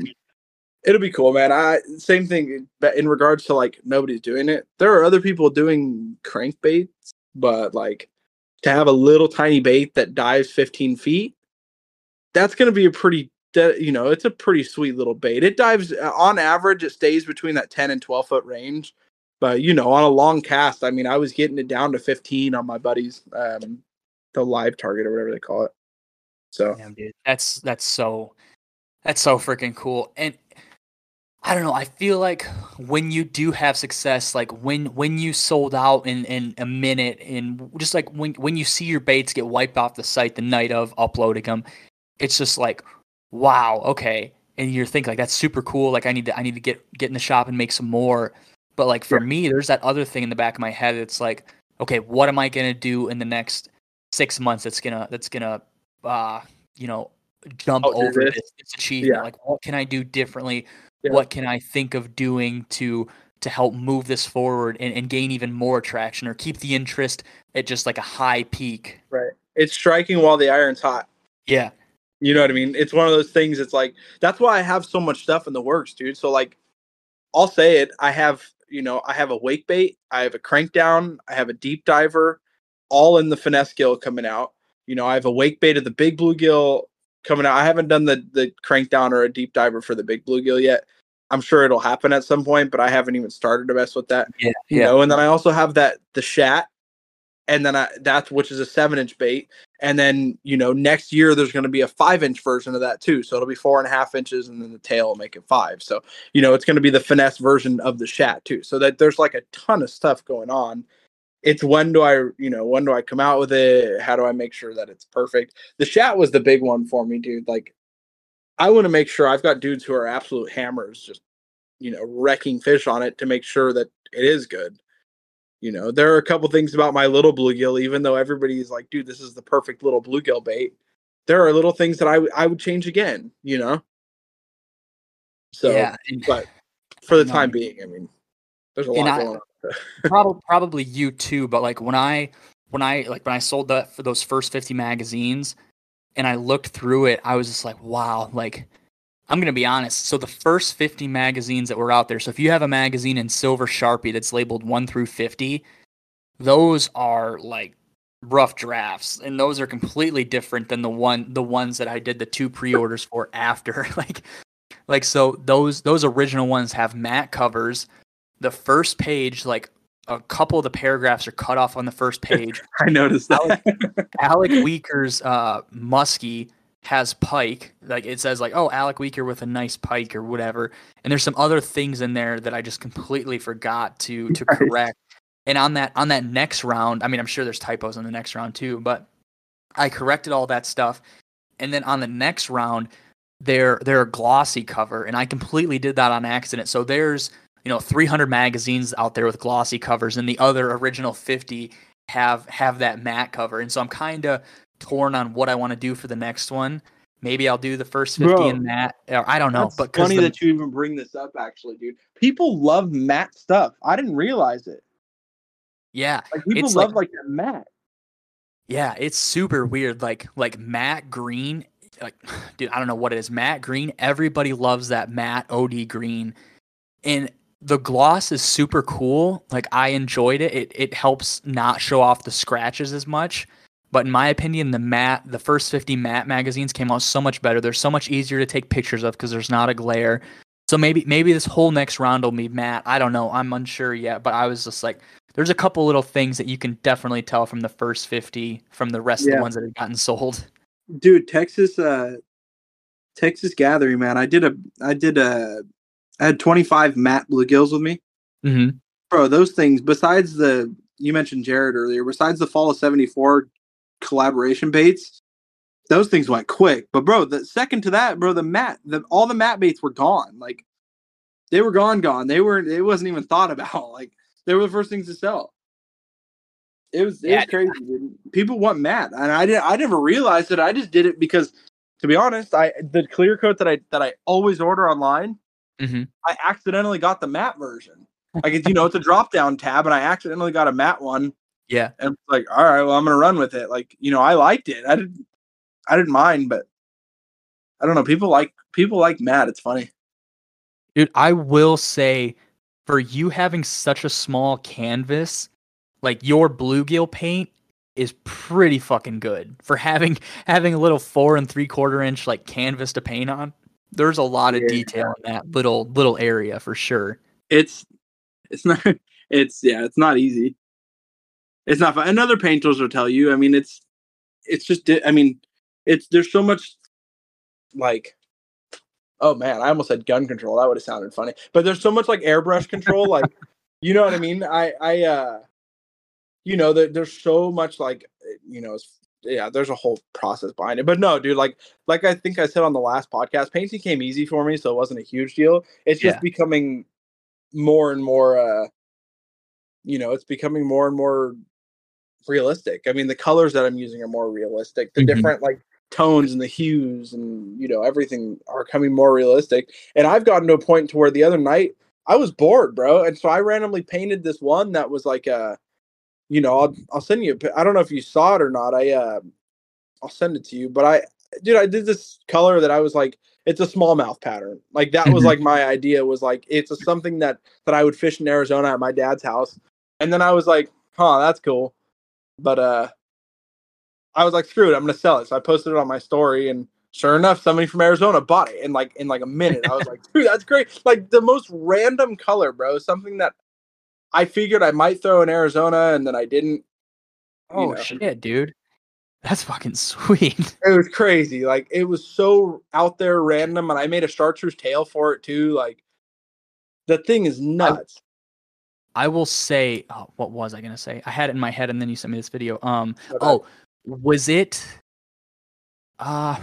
it'll be cool, man. I same thing but in regards to like nobody's doing it. There are other people doing crankbaits, but like to have a little tiny bait that dives 15 feet, that's going to be a pretty that you know it's a pretty sweet little bait it dives uh, on average it stays between that 10 and 12 foot range but you know on a long cast i mean i was getting it down to 15 on my buddies um the live target or whatever they call it so Damn, dude. That's that's so that's so freaking cool. And I don't know, I feel like when you do have success, like when when you sold out in, in a minute and just like when when you see your baits get wiped off the site the night of uploading them, it's just like, wow, okay. And you're thinking like that's super cool. Like I need to I need to get get in the shop and make some more. But like for Yeah. me, there's that other thing in the back of my head. It's like, okay, what am I gonna do in the next six months that's gonna that's gonna uh you know jump Alter over this. this, this achievement Yeah. like what can i do differently Yeah. what can i think of doing to to help move this forward and, and gain even more traction or keep the interest at just like a high peak right it's striking while the iron's hot yeah You know what I mean? It's one of those things. It's like that's why I have so much stuff in the works, dude. So like, I'll say it. I have you know I have a wake bait, I have a crank down, I have a deep diver, all in the finesse gill coming out. You know I have a wake bait of the big bluegill coming out. I haven't done the the crank down or a deep diver for the big bluegill yet. I'm sure it'll happen at some point, but I haven't even started to mess with that. yeah You yeah know, and then I also have that the shat, and then I that's which is a seven inch bait. And then, you know, next year there's going to be a five inch version of that too. So it'll be four and a half inches and then the tail will make it five. So, you know, it's going to be the finesse version of the shat too. So that there's like a ton of stuff going on. It's when do I, you know, when do I come out with it? How do I make sure that it's perfect? The shat was the big one for me, dude. Like, I want to make sure I've got dudes who are absolute hammers, just, you know, wrecking fish on it to make sure that it is good. You know, there are a couple things about my little bluegill, even though everybody's like, dude, this is the perfect little bluegill bait. There are little things that I w- I would change again, you know? So, yeah but for the time um, being, I mean, there's a lot I- going on. probably probably you too but like when i when i like when i sold that for those first 50 magazines and i looked through it i was just like wow like i'm gonna be honest. So the first 50 magazines that were out there so if you have a magazine in silver sharpie that's labeled 1 through 50 those are like rough drafts. And those are completely different than the one the ones that i did the two pre-orders for after. Like like so those those original ones have matte covers. The first page like a couple of the paragraphs are cut off on the first page. I noticed that. alec weaker's uh muskie has pike like it says like oh alec weaker with a nice pike or whatever. And there's some other things in there that i just completely forgot to to Right. correct. And on that on that next round i mean i'm sure there's typos in the next round too but i corrected all that stuff. And then on the next round they're they're a glossy cover and i completely did that on accident. So there's you know 300 magazines out there with glossy covers and the other original 50 have have that matte cover. And so i'm kind of torn on what i want to do for the next one maybe i'll do the first 50 Bro, in or i don't know But funny the- that you even bring this up, actually, dude. People love matte stuff. I didn't realize it. yeah Like people like- love like, that matte. Yeah, it's super weird. Like like matte green, like dude, I don't know what it is. Matte green. Everybody loves that matte OD green, and the gloss is super cool. Like I enjoyed it. It it helps not show off the scratches as much. But in my opinion, the matte, the first 50 matte magazines came out so much better. They're so much easier to take pictures of because there's not a glare. So maybe maybe this whole next round will be matte. I don't know. I'm unsure yet. But I was just like, there's a couple little things that you can definitely tell from the first 50 from the rest of the ones that have gotten sold. dude texas uh texas gathering man i did a i did a i had 25 matte bluegills with me Mm-hmm. bro those things besides the you mentioned jared earlier besides the fall of 74 collaboration baits those things went quick. But bro, the second to that, bro, the mat, the all the mat baits were gone. Like they were gone, gone. They weren't. It wasn't even thought about. Like they were the first things to sell. It was it Yeah, was crazy. dude. People want mat, and I didn't. I never realized it. I just did it because, to be honest, I the clear coat that I that I always order online. Mhm. I accidentally got the matte version. Like it's you know it's a drop down tab, and I accidentally got a matte one, Yeah. and it's like all right, well I'm gonna run with it. Like you know I liked it. I didn't I didn't mind, but I don't know. People like people like Matt. It's funny. Dude, I will say for you having such a small canvas, like your bluegill paint is pretty fucking good for having having a little four and three quarter inch like canvas to paint on. There's a lot of Yeah. detail in that little little area for sure. It's it's not it's yeah it's not easy. It's not fun. Another painters will tell you. I mean it's it's just I mean it's there's so much like oh man I almost said gun control that would have sounded funny but there's so much like airbrush control like you know what I mean I I uh you know there, there's so much like you know it's, yeah there's a whole process behind it but no dude like like I think I said on the last podcast painting came easy for me so it wasn't a huge deal it's just Yeah. becoming more and more uh you know it's becoming more and more realistic. I mean the colors that i'm using are more realistic. The Mhm. different like tones and the hues and you know everything are coming more realistic. And i've gotten to a point to where the other night i was bored bro. And so i randomly painted this one that was like a, you know i'll, I'll send you a i don't know if you saw it or not. I uh i'll send it to you. But i dude i did this color that i was like it's a smallmouth pattern. Like that was Mhm. like my idea was like it's a, something that that i would fish in arizona at my dad's house. And then i was like huh that's cool but uh i was like screw it i'm gonna sell it so i posted it on my story and sure enough somebody from arizona bought it in like in like a minute i was like dude that's great like the most random color bro something that i figured i might throw in arizona and then i didn't Oh know. shit, dude. That's fucking sweet. it was crazy like it was so out there random and i made a chartreuse tail for it too like the thing is nuts I will say, oh, what was I gonna say? I had it in my head, and then you sent me this video. Um, Okay. oh, was it? Uh,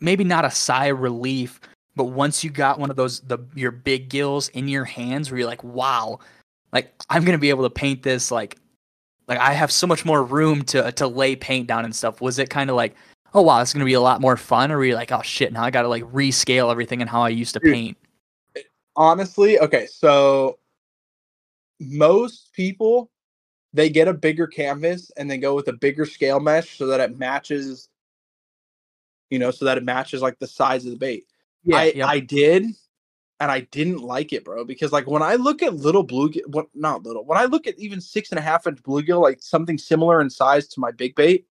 maybe not a sigh of relief, but once you got one of those the your big gills in your hands, where you're like, wow, like I'm gonna be able to paint this like, like I have so much more room to to lay paint down and stuff. Was it kind of like, oh wow, it's gonna be a lot more fun, or were you like, oh shit, now I gotta like rescale everything and how I used to Dude, paint? honestly okay so most people they get a bigger canvas and they go with a bigger scale mesh so that it matches you know so that it matches like the size of the bait I, yep. I did and i didn't like it bro because like when i look at little bluegill what not little when i look at even six and a half inch bluegill like something similar in size to my big bait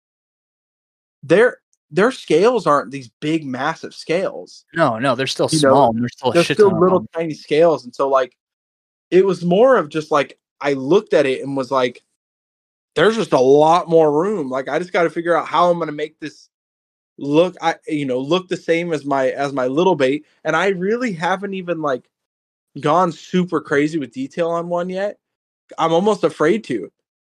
their their scales aren't these big massive scales no, no, they're still you small. and They're still they're still little tiny scales and so like it was more of just like i looked at it and was like there's just a lot more room. Like i just got to figure out how i'm going to make this look i you know look the same as my as my little bait. And i really haven't even like gone super crazy with detail on one yet. I'm almost afraid to.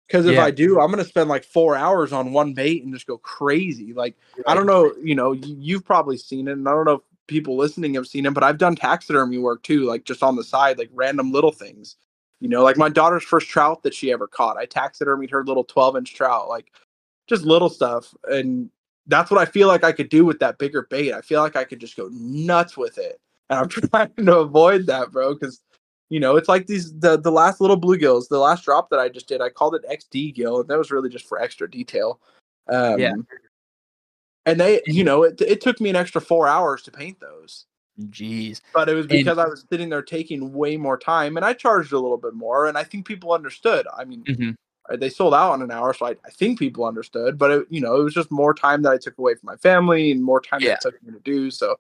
Because if Yeah. i do i'm going to spend like four hours on one bait and just go crazy. Like I don't know, you know, you've probably seen it, and I don't know if people listening have seen him, but I've done taxidermy work too, like just on the side, like random little things. You know, like my daughter's first trout that she ever caught, I taxidermied her little 12 inch trout, like just little stuff. And that's what I feel like I could do with that bigger bait. I feel like I could just go nuts with it. And I'm trying to avoid that, bro, because you know, it's like these the the last little bluegills, the last drop that I just did, I called it XD gill, and that was really just for extra detail. Um, Yeah. And they, you know, it, it took me an extra four hours to paint those, Jeez. but it was And- because I was sitting there taking way more time, and I charged a little bit more, and I think people understood. I mean, hmm uh, they sold out in an hour, so I, I think people understood. But it, you know, it was just more time that I took away from my family and more time Yeah. that it took me to do. So,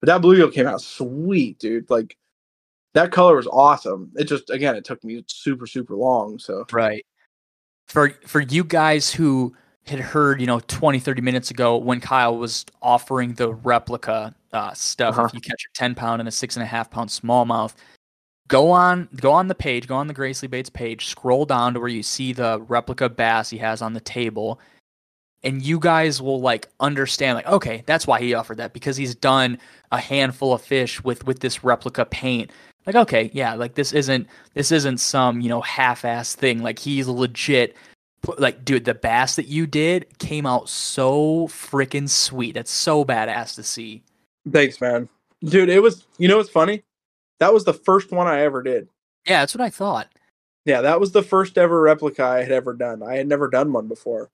but that blue bluegill came out sweet, dude. Like that color was awesome. It just again, it took me super super long. So Right. For for you guys who had heard, you know, 20, 30 minutes ago when Kyle was offering the replica uh, stuff, Uh-huh. if you catch a 10 pound and a six and a half pound smallmouth, go on go on the page, go on the Gracely Baits page, scroll down to where you see the replica bass he has on the table. and you guys will like understand like okay that's why he offered that because he's done a handful of fish with with this replica paint like okay yeah like this isn't this isn't some you know half-ass thing like he's legit like dude the bass that you did came out so freaking sweet. That's so badass to see. Thanks man. Dude it was you know what's funny? That was the first one i ever did. Yeah that's what i thought. Yeah that was the first ever replica i had ever done. I had never done one before.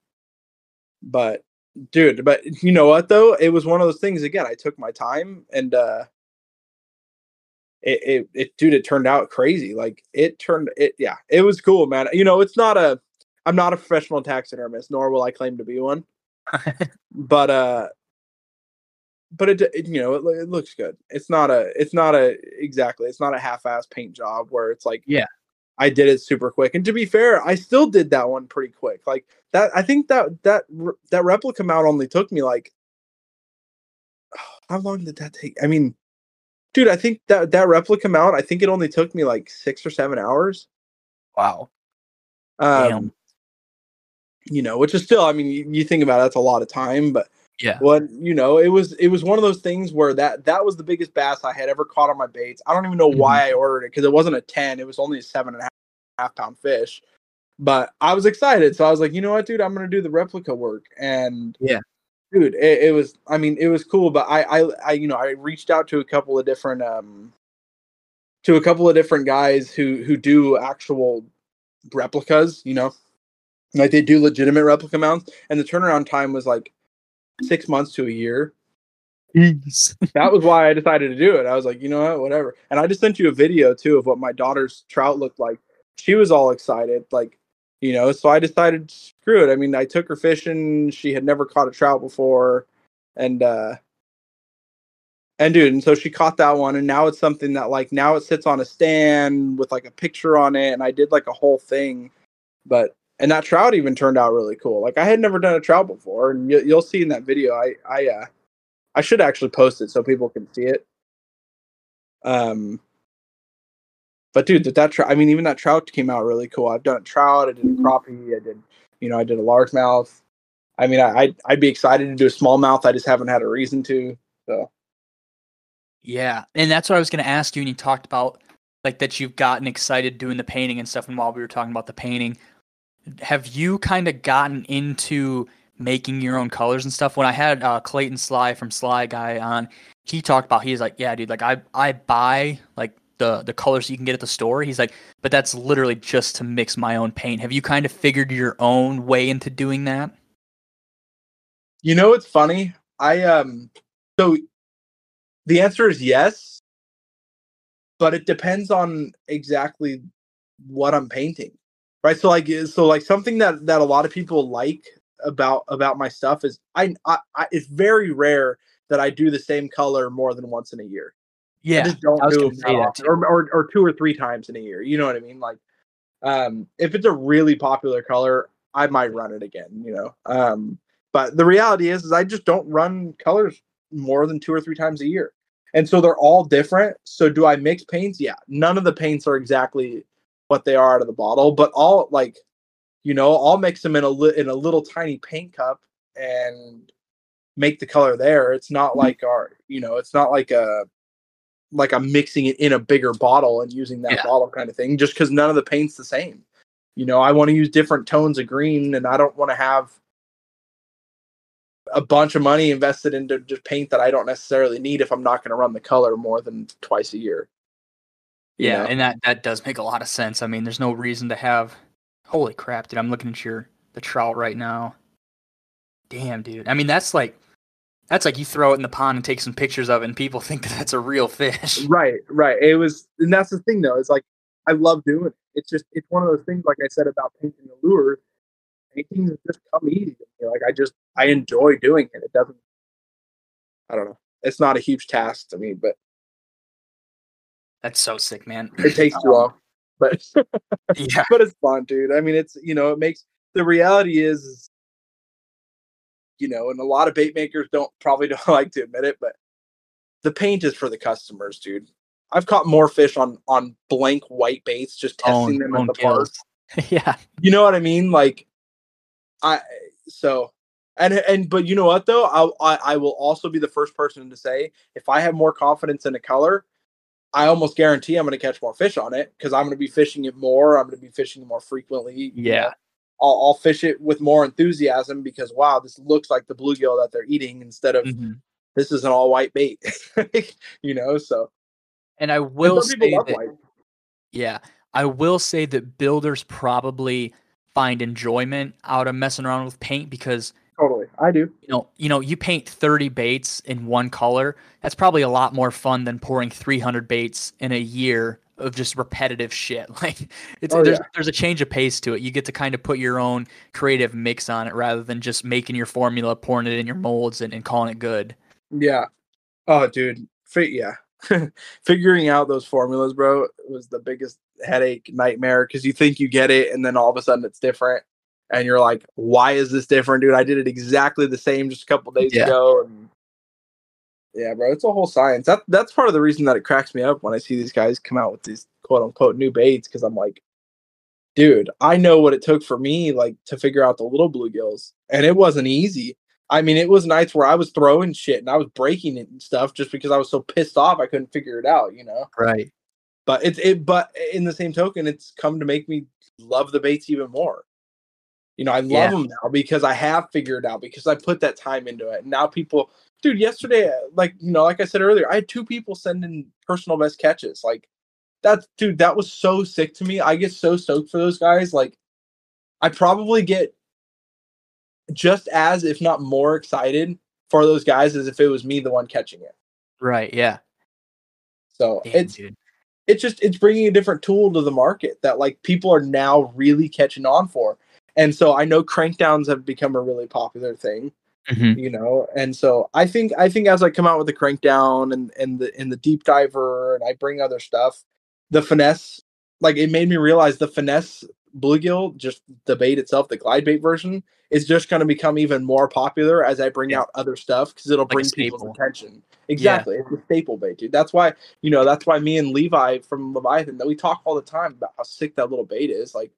But dude but you know what though? It was one of those things again i took my time and uh it, it, it dude it turned out crazy. Like it turned it yeah it was cool man. You know it's not a i'm not a professional taxidermist nor will i claim to be one but uh but it, it you know it, it, looks good it's not a it's not a exactly it's not a half-ass paint job where it's like yeah i did it super quick and to be fair i still did that one pretty quick like that i think that that that replica mount only took me like how long did that take i mean dude, I think that that replica mount, I think it only took me like six or seven hours. Wow. Um, Damn. You know, which is still, I mean, you, you think about it, that's a lot of time, but yeah, what you know, it was it was one of those things where that that was the biggest bass I had ever caught on my baits. I don't even know mm-hmm. why I ordered it because it wasn't a ten, it was only a seven and a half, half pound fish. But I was excited, so I was like, you know what, dude, I'm gonna do the replica work, and yeah, dude it, it, was i mean it was cool but I, I i you know i reached out to a couple of different um to a couple of different guys who who do actual replicas you know like they do legitimate replica mounts and the turnaround time was like six months to a year. That was why i decided to do it. I was like you know what? Whatever. And i just sent you a video too of what my daughter's trout looked like. She was all excited like you know so i decided screw it. I mean i took her fishing. She had never caught a trout before. And uh and dude and so she caught that one and now it's something that like now it sits on a stand with like a picture on it and i did like a whole thing. But and that trout even turned out really cool like i had never done a trout before and you, you'll see in that video i i uh i should actually post it so people can see it um but dude, that, that trout, I mean, even that trout came out really cool. I've done a trout, I did a mm-hmm. crappie, I did, you know, I did a largemouth. I mean, I, I'd, I'd be excited to do a smallmouth. I just haven't had a reason to. So, yeah, and that's what I was going to ask you. And you talked about like that you've gotten excited doing the painting and stuff. And while we were talking about the painting, have you kind of gotten into making your own colors and stuff? When I had uh, Clayton Sly from Sly Guy on, he talked about he's like, yeah, dude, like I I buy like the the colors you can get at the store. He's like, but that's literally just to mix my own paint. Have you kind of figured your own way into doing that? You know, it's funny. I um, so the answer is yes, but it depends on exactly what I'm painting, right? So like, so like something that that a lot of people like about about my stuff is I, I, I it's very rare that I do the same color more than once in a year. Yeah, I just don't do them or, or or two or three times in a year. You know what I mean? Like, um, if it's a really popular color, I might run it again. You know, um, but the reality is, is I just don't run colors more than two or three times a year, and so they're all different. So do I mix paints? Yeah, none of the paints are exactly what they are out of the bottle, but all like, you know, I'll mix them in a li- in a little tiny paint cup and make the color there. It's not mm-hmm. like our, you know, it's not like a like I'm mixing it in a bigger bottle and using that yeah. bottle kind of thing, just because none of the paint's the same. You know, I want to use different tones of green, and I don't want to have a bunch of money invested into just paint that I don't necessarily need if I'm not going to run the color more than twice a year. Yeah, know? and that that does make a lot of sense. I mean, there's no reason to have. Holy crap, dude! I'm looking at your the trout right now. Damn, dude. I mean, that's like that's like you throw it in the pond and take some pictures of it, and people think that that's a real fish. Right, right. It was, and that's the thing though. It's like I love doing it. It's just it's one of those things. Like I said about painting the lures, painting just come easy. Like I just I enjoy doing it. It doesn't. I don't know. It's not a huge task to me, but that's so sick, man. It takes too long, um, but yeah, but it's fun, dude. I mean, it's you know, it makes the reality is, is you know, and a lot of bait makers don't probably don't like to admit it, but the paint is for the customers, dude. I've caught more fish on on blank white baits just testing them in the park. yeah. You know what I mean? Like I so And and but you know what though, I, I I will also be the first person to say if I have more confidence in a color, I almost guarantee I'm going to catch more fish on it because I'm going to be fishing it more. I'm going to be fishing it more frequently. Yeah. I'll, I'll fish it with more enthusiasm because wow, this looks like the bluegill that they're eating instead of Mhm. this is an all white bait. you know, so And I and will people say that white. Yeah, I will say that builders probably find enjoyment out of messing around with paint because Totally, I do. you know, you know, you paint 30 baits in one color. That's probably a lot more fun than pouring 300 baits in a year of just repetitive shit. Like it's Oh, there's yeah. there's a change of pace to it. You get to kind of put your own creative mix on it rather than just making your formula, pouring it in your molds and, and calling it good. Yeah. Oh, dude. Fi- yeah. Figuring out those formulas, bro, was the biggest headache nightmare because you think you get it and then all of a sudden it's different. And you're like, why is this different, dude? I did it exactly the same just a couple days Yeah. ago. And yeah, bro, it's a whole science. That that's part of the reason that it cracks me up when I see these guys come out with these quote unquote new baits because I'm like, dude, I know what it took for me like to figure out the little bluegills, and it wasn't easy. I mean, it was nights where I was throwing shit and I was breaking it and stuff just because I was so pissed off I couldn't figure it out, you know. Right. But it's it, but in the same token, it's come to make me love the baits even more. You know, I love Yeah. them now because I have figured out because I put that time into it. And now people, dude, yesterday, like you know, like I said earlier, I had two people send in personal best catches. Like that's dude, that was so sick to me. I get so stoked for those guys. Like I probably get just as, if not more, excited for those guys as if it was me the one catching it. Right. Yeah. So Damn, it's dude. it's just it's bringing a different tool to the market that like people are now really catching on for. And so I know crankdowns have become a really popular thing, Mhm. you know. And so I think I think as I come out with the crankdown and and the in the deep diver and I bring other stuff, the finesse like it made me realize the finesse bluegill, just the bait itself, the glide bait version, is just going to become even more popular as I bring Yeah. out other stuff because it'll Like bring people's attention. Exactly, it's a staple bait, dude. That's why you know that's why me and Levi from Leviathan that we talk all the time about how sick that little bait is, like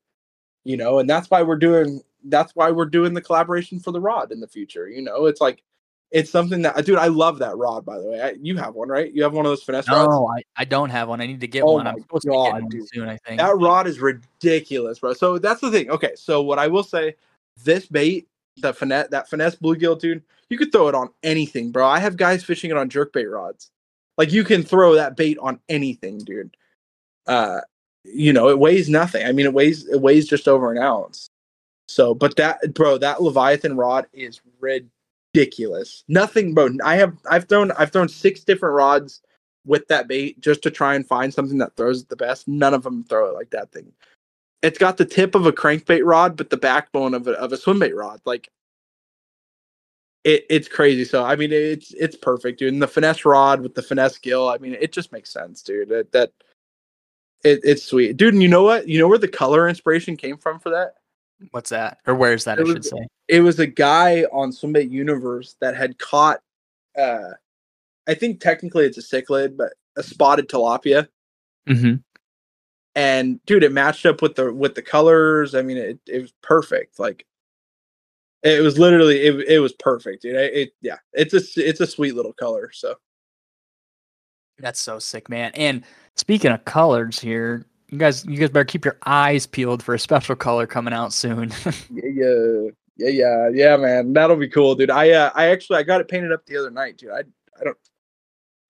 you know, and that's why we're doing that's why we're doing the collaboration for the rod in the future. You know, it's like it's something that dude, I love that rod. By the way, I, you have one, right? You have one of those finesse rods. No, I, I don't have one. I need to get Oh one. I'm supposed to be God, one dude. soon, I think. That rod is ridiculous, bro. So that's the thing. Okay, so what I will say, this bait, the finesse, that finesse bluegill, dude, you could throw it on anything, bro. I have guys fishing it on jerkbait rods. Like you can throw that bait on anything, dude. Uh, you know, it weighs nothing. I mean, it weighs it weighs just over an ounce. So, but that, bro, that Leviathan rod is ridiculous. Nothing, bro. I have I've thrown I've thrown six different rods with that bait just to try and find something that throws it the best. None of them throw it like that thing. It's got the tip of a crankbait rod, but the backbone of a of a swimbait rod. Like it, it's crazy. So I mean, it's it's perfect, dude. And the finesse rod with the finesse gill. I mean, it just makes sense, dude. That, that it, it's sweet, dude. And you know what? You know where the color inspiration came from for that? What's that? Or where's that, It I should was- say. it was a guy on Swimbait Universe that had caught uh I think technically it's a cichlid, but a spotted tilapia. hmm And dude, it matched up with the with the colors. I mean, it, it was perfect. Like it was literally it, it was perfect, dude. It, it yeah, it's a it's a sweet little color. So That's so sick, man. And speaking of colors here, you guys you guys better keep your eyes peeled for a special color coming out soon. yeah, yeah, yeah, yeah, man. That'll be cool, dude. I uh, I actually I got it painted up the other night, dude. I I don't.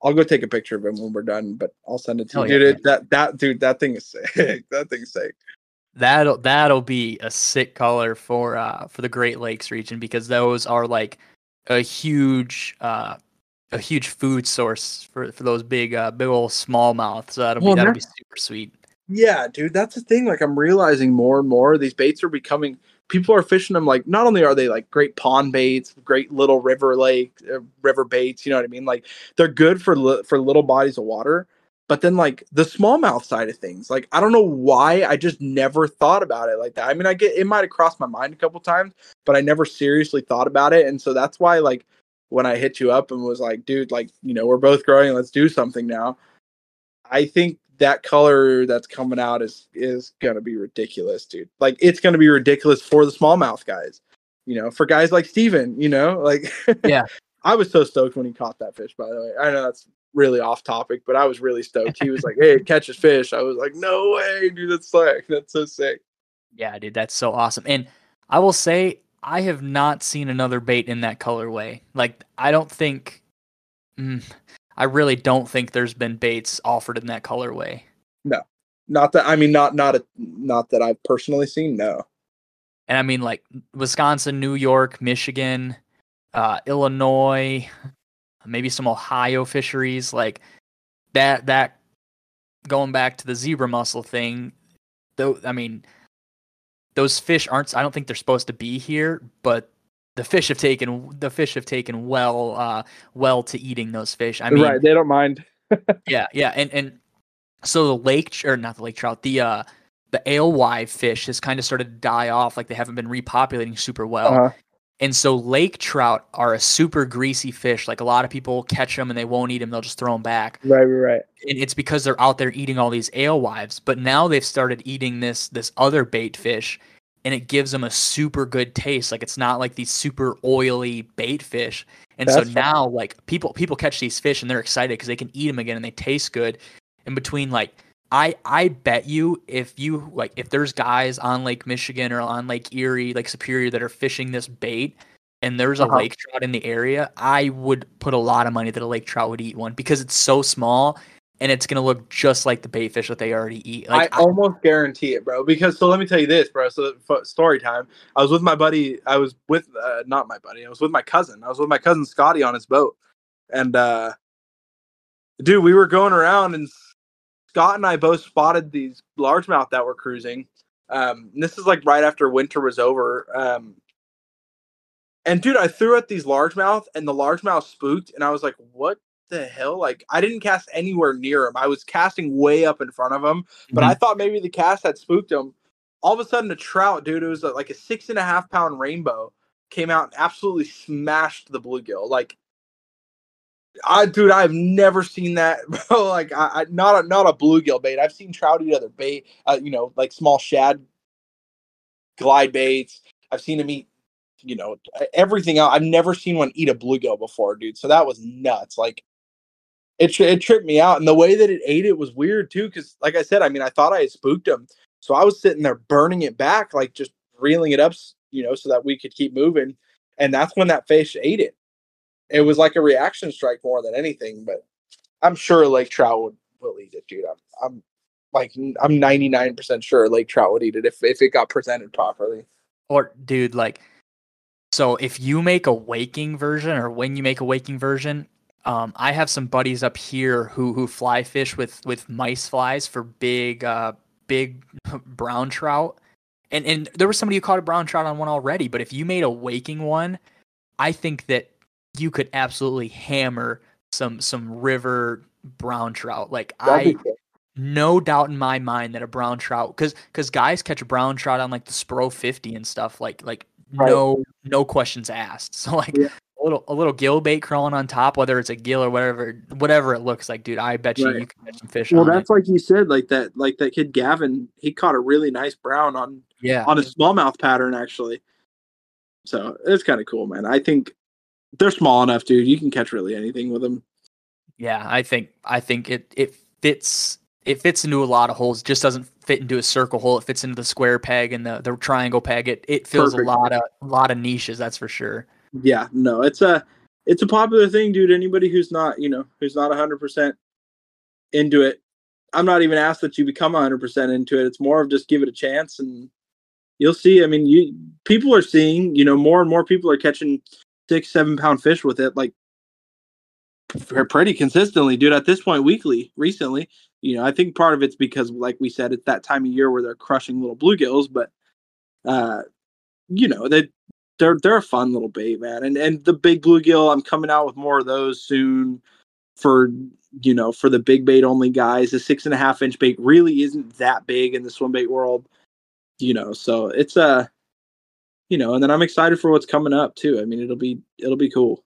I'll go take a picture of it when we're done, but I'll send it to Hell you, yeah, dude. It, that that dude, that thing is sick. that thing's sick. that'll that'll be a sick color for uh for the Great Lakes region because those are like a huge uh a huge food source for for those big uh big old smallmouth. So that'll Well, be that'll be super sweet. Yeah, dude, that's the thing. Like, I'm realizing more and more these baits are becoming. People are fishing them. Like, not only are they like great pond baits, great little river lake, uh, river baits. You know what I mean? Like, they're good for li- for little bodies of water. But then, like the smallmouth side of things, like I don't know why I just never thought about it like that. I mean, I get it might have crossed my mind a couple times, but I never seriously thought about it. And so that's why, like, when I hit you up and was like, dude, like, you know, we're both growing, let's do something now. I think that color that's coming out is is gonna be ridiculous, dude. Like it's gonna be ridiculous for the smallmouth guys. You know, for guys like Steven, you know, like Yeah. I was so stoked when he caught that fish, by the way. I know that's really off topic, but I was really stoked. He was like, Hey, catch his fish. I was like, No way, dude, that's sick. That's so sick. Yeah, dude, that's so awesome. And I will say, I have not seen another bait in that colorway. Like, I don't think, mm, I really don't think there's been baits offered in that colorway. No. Not that I mean not not a not that I've personally seen, no. And I mean, like Wisconsin, New York, Michigan, uh, Illinois, maybe some Ohio fisheries, like that. That going back to the zebra mussel thing, though. I mean, those fish aren't. I don't think they're supposed to be here, but the fish have taken the fish have taken well, uh, well to eating those fish. I mean, right, they don't mind. yeah, yeah, and and so the lake or not the lake trout, the uh the alewife fish has kind of started to die off, like they haven't been repopulating super well. Uh-huh. And so lake trout are a super greasy fish. Like a lot of people catch them and they won't eat them; they'll just throw them back. Right, right, right. And it's because they're out there eating all these alewives. But now they've started eating this this other bait fish, and it gives them a super good taste. Like it's not like these super oily bait fish. And so That's fun. now, like people people catch these fish and they're excited because they can eat them again and they taste good. In between, like I I bet you if you like if there's guys on Lake Michigan or on Lake Erie, like Superior, that are fishing this bait, and there's a Uh-huh. lake trout in the area, I would put a lot of money that a lake trout would eat one because it's so small and it's gonna look just like the bait fish that they already eat. Like I almost guarantee it, bro. Because so let me tell you this, bro. So f- story time. I was with my buddy. I was with uh, not my buddy. I was with my cousin. I was with my cousin Scotty on his boat, and uh, dude, we were going around, and Scott and I both spotted these largemouth that were cruising. Um, this is like right after winter was over. Um, and dude, I threw at these largemouth, and the largemouth spooked, and I was like, "What the hell?" Like, I didn't cast anywhere near him. I was casting way up in front of him, but I thought maybe the cast had spooked him. All of a sudden, a trout, dude, it was uh, like a six and a half pound rainbow, came out and absolutely smashed the bluegill. Like, I, dude, I've never seen that, bro. Like, I, I not a not a bluegill bait. I've seen trout eat other bait, uh, you know, like small shad glide baits. I've seen them eat, you know, everything else. I've never seen one eat a bluegill before, dude. So that was nuts. Like, it it tripped me out, and the way that it ate it was weird too. Because, like I said, I mean, I thought I had spooked him, so I was sitting there burning it back, like just reeling it up, you know, so that we could keep moving. And that's when that fish ate it. It was like a reaction strike more than anything, but I'm sure lake trout would will eat it, dude. I'm I'm like I'm 99 percent sure lake trout would eat it if if it got presented properly. or dude, like so if you make a waking version or when you make a waking version, um, I have some buddies up here who who fly fish with with mice flies for big uh big brown trout. And and there was somebody who caught a brown trout on one already, but if you made a waking one, I think that you could absolutely hammer some some river brown trout. Like That'd I no doubt in my mind that a brown trout because because guys catch a brown trout on like the Spro 50 and stuff like like Right. no no questions asked. So like Yeah. a little a little gill bait crawling on top, whether it's a gill or whatever whatever it looks like, dude. I bet you Right. you can catch some fish Well, that's like you said, like that, like that kid Gavin. He caught a really nice brown on. Yeah. on a smallmouth pattern actually. So it's kind of cool, man. I think they're small enough, dude. You can catch really anything with them. Yeah, I think I think it it fits it fits into a lot of holes. It just doesn't fit into a circle hole. It fits into the square peg and the, the triangle peg. It it fills Perfect. a lot of a lot of niches, that's for sure. Yeah, no, it's a it's a popular thing, dude. Anybody who's not, you know, who's not hundred percent into it, I'm not even asked that you become hundred percent into it. It's more of just give it a chance, and you'll see. I mean, you people are seeing, you know, more and more people are catching six, seven pound fish with it, like pretty consistently, dude. At this point, weekly, recently, you know, I think part of it's because, like we said, it's that time of year where they're crushing little bluegills, but uh, you know, they they're they're a fun little bait, man. And and the big bluegill, I'm coming out with more of those soon for you know for the big bait only guys. The six and a half inch bait really isn't that big in the swim bait world, you know. So it's a you know, and then I'm excited for what's coming up too. I mean, it'll be it'll be cool.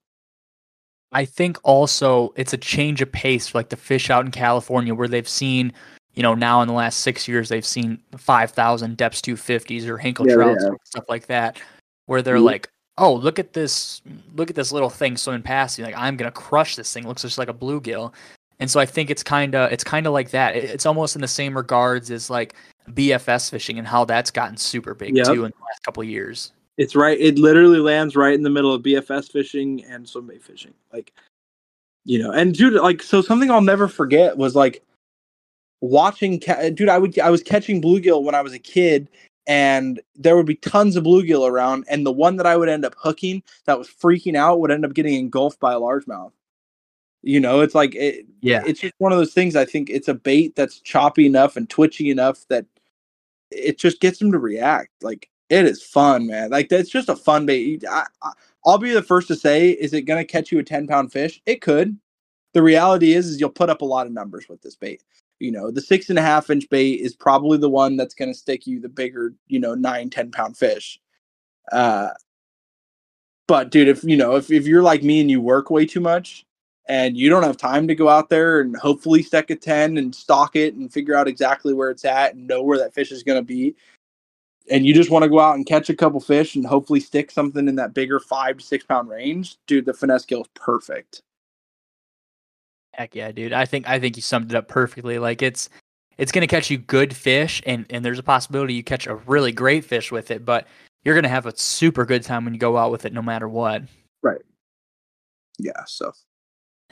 I think also it's a change of pace, for, like the fish out in California, where they've seen, you know, now in the last six years, they've seen 5,000 Deps 250s or Hinkle Yeah, trouts, have. stuff like that, where they're Mhm. like, oh, look at this, look at this little thing swimming past me. Like I'm gonna crush this thing. It looks just like a bluegill. And so I think it's kind of it's kind of like that. It's almost in the same regards as like BFS fishing and how that's gotten super big yep. too in the last couple of years. It's right. It literally lands right in the middle of BFS fishing and swim bait fishing. Like, you know, and dude, like, so something I'll never forget was like watching. Ca- dude, I would I was catching bluegill when I was a kid, and there would be tons of bluegill around, and the one that I would end up hooking that was freaking out would end up getting engulfed by a largemouth. You know, it's like it, yeah, it's just one of those things. I think it's a bait that's choppy enough and twitchy enough that it just gets them to react. Like it is fun, man. Like that's just a fun bait. I, I, I'll be the first to say, is it going to catch you a ten pound fish? It could. The reality is, is you'll put up a lot of numbers with this bait. You know, the six and a half inch bait is probably the one that's going to stick you the bigger, you know, nine, 10 pound fish. Uh, but dude, if you know, if, if you're like me and you work way too much, and you don't have time to go out there and hopefully stick a 10 and stalk it and figure out exactly where it's at and know where that fish is going to be. And you just want to go out and catch a couple fish and hopefully stick something in that bigger five to six pound range. Dude the Finesse-Gill is perfect. Heck yeah dude. I think i think you summed it up perfectly. Like it's it's going to catch you good fish and and there's a possibility you catch a really great fish with it but you're going to have a super good time when you go out with it no matter what. Right. Yeah so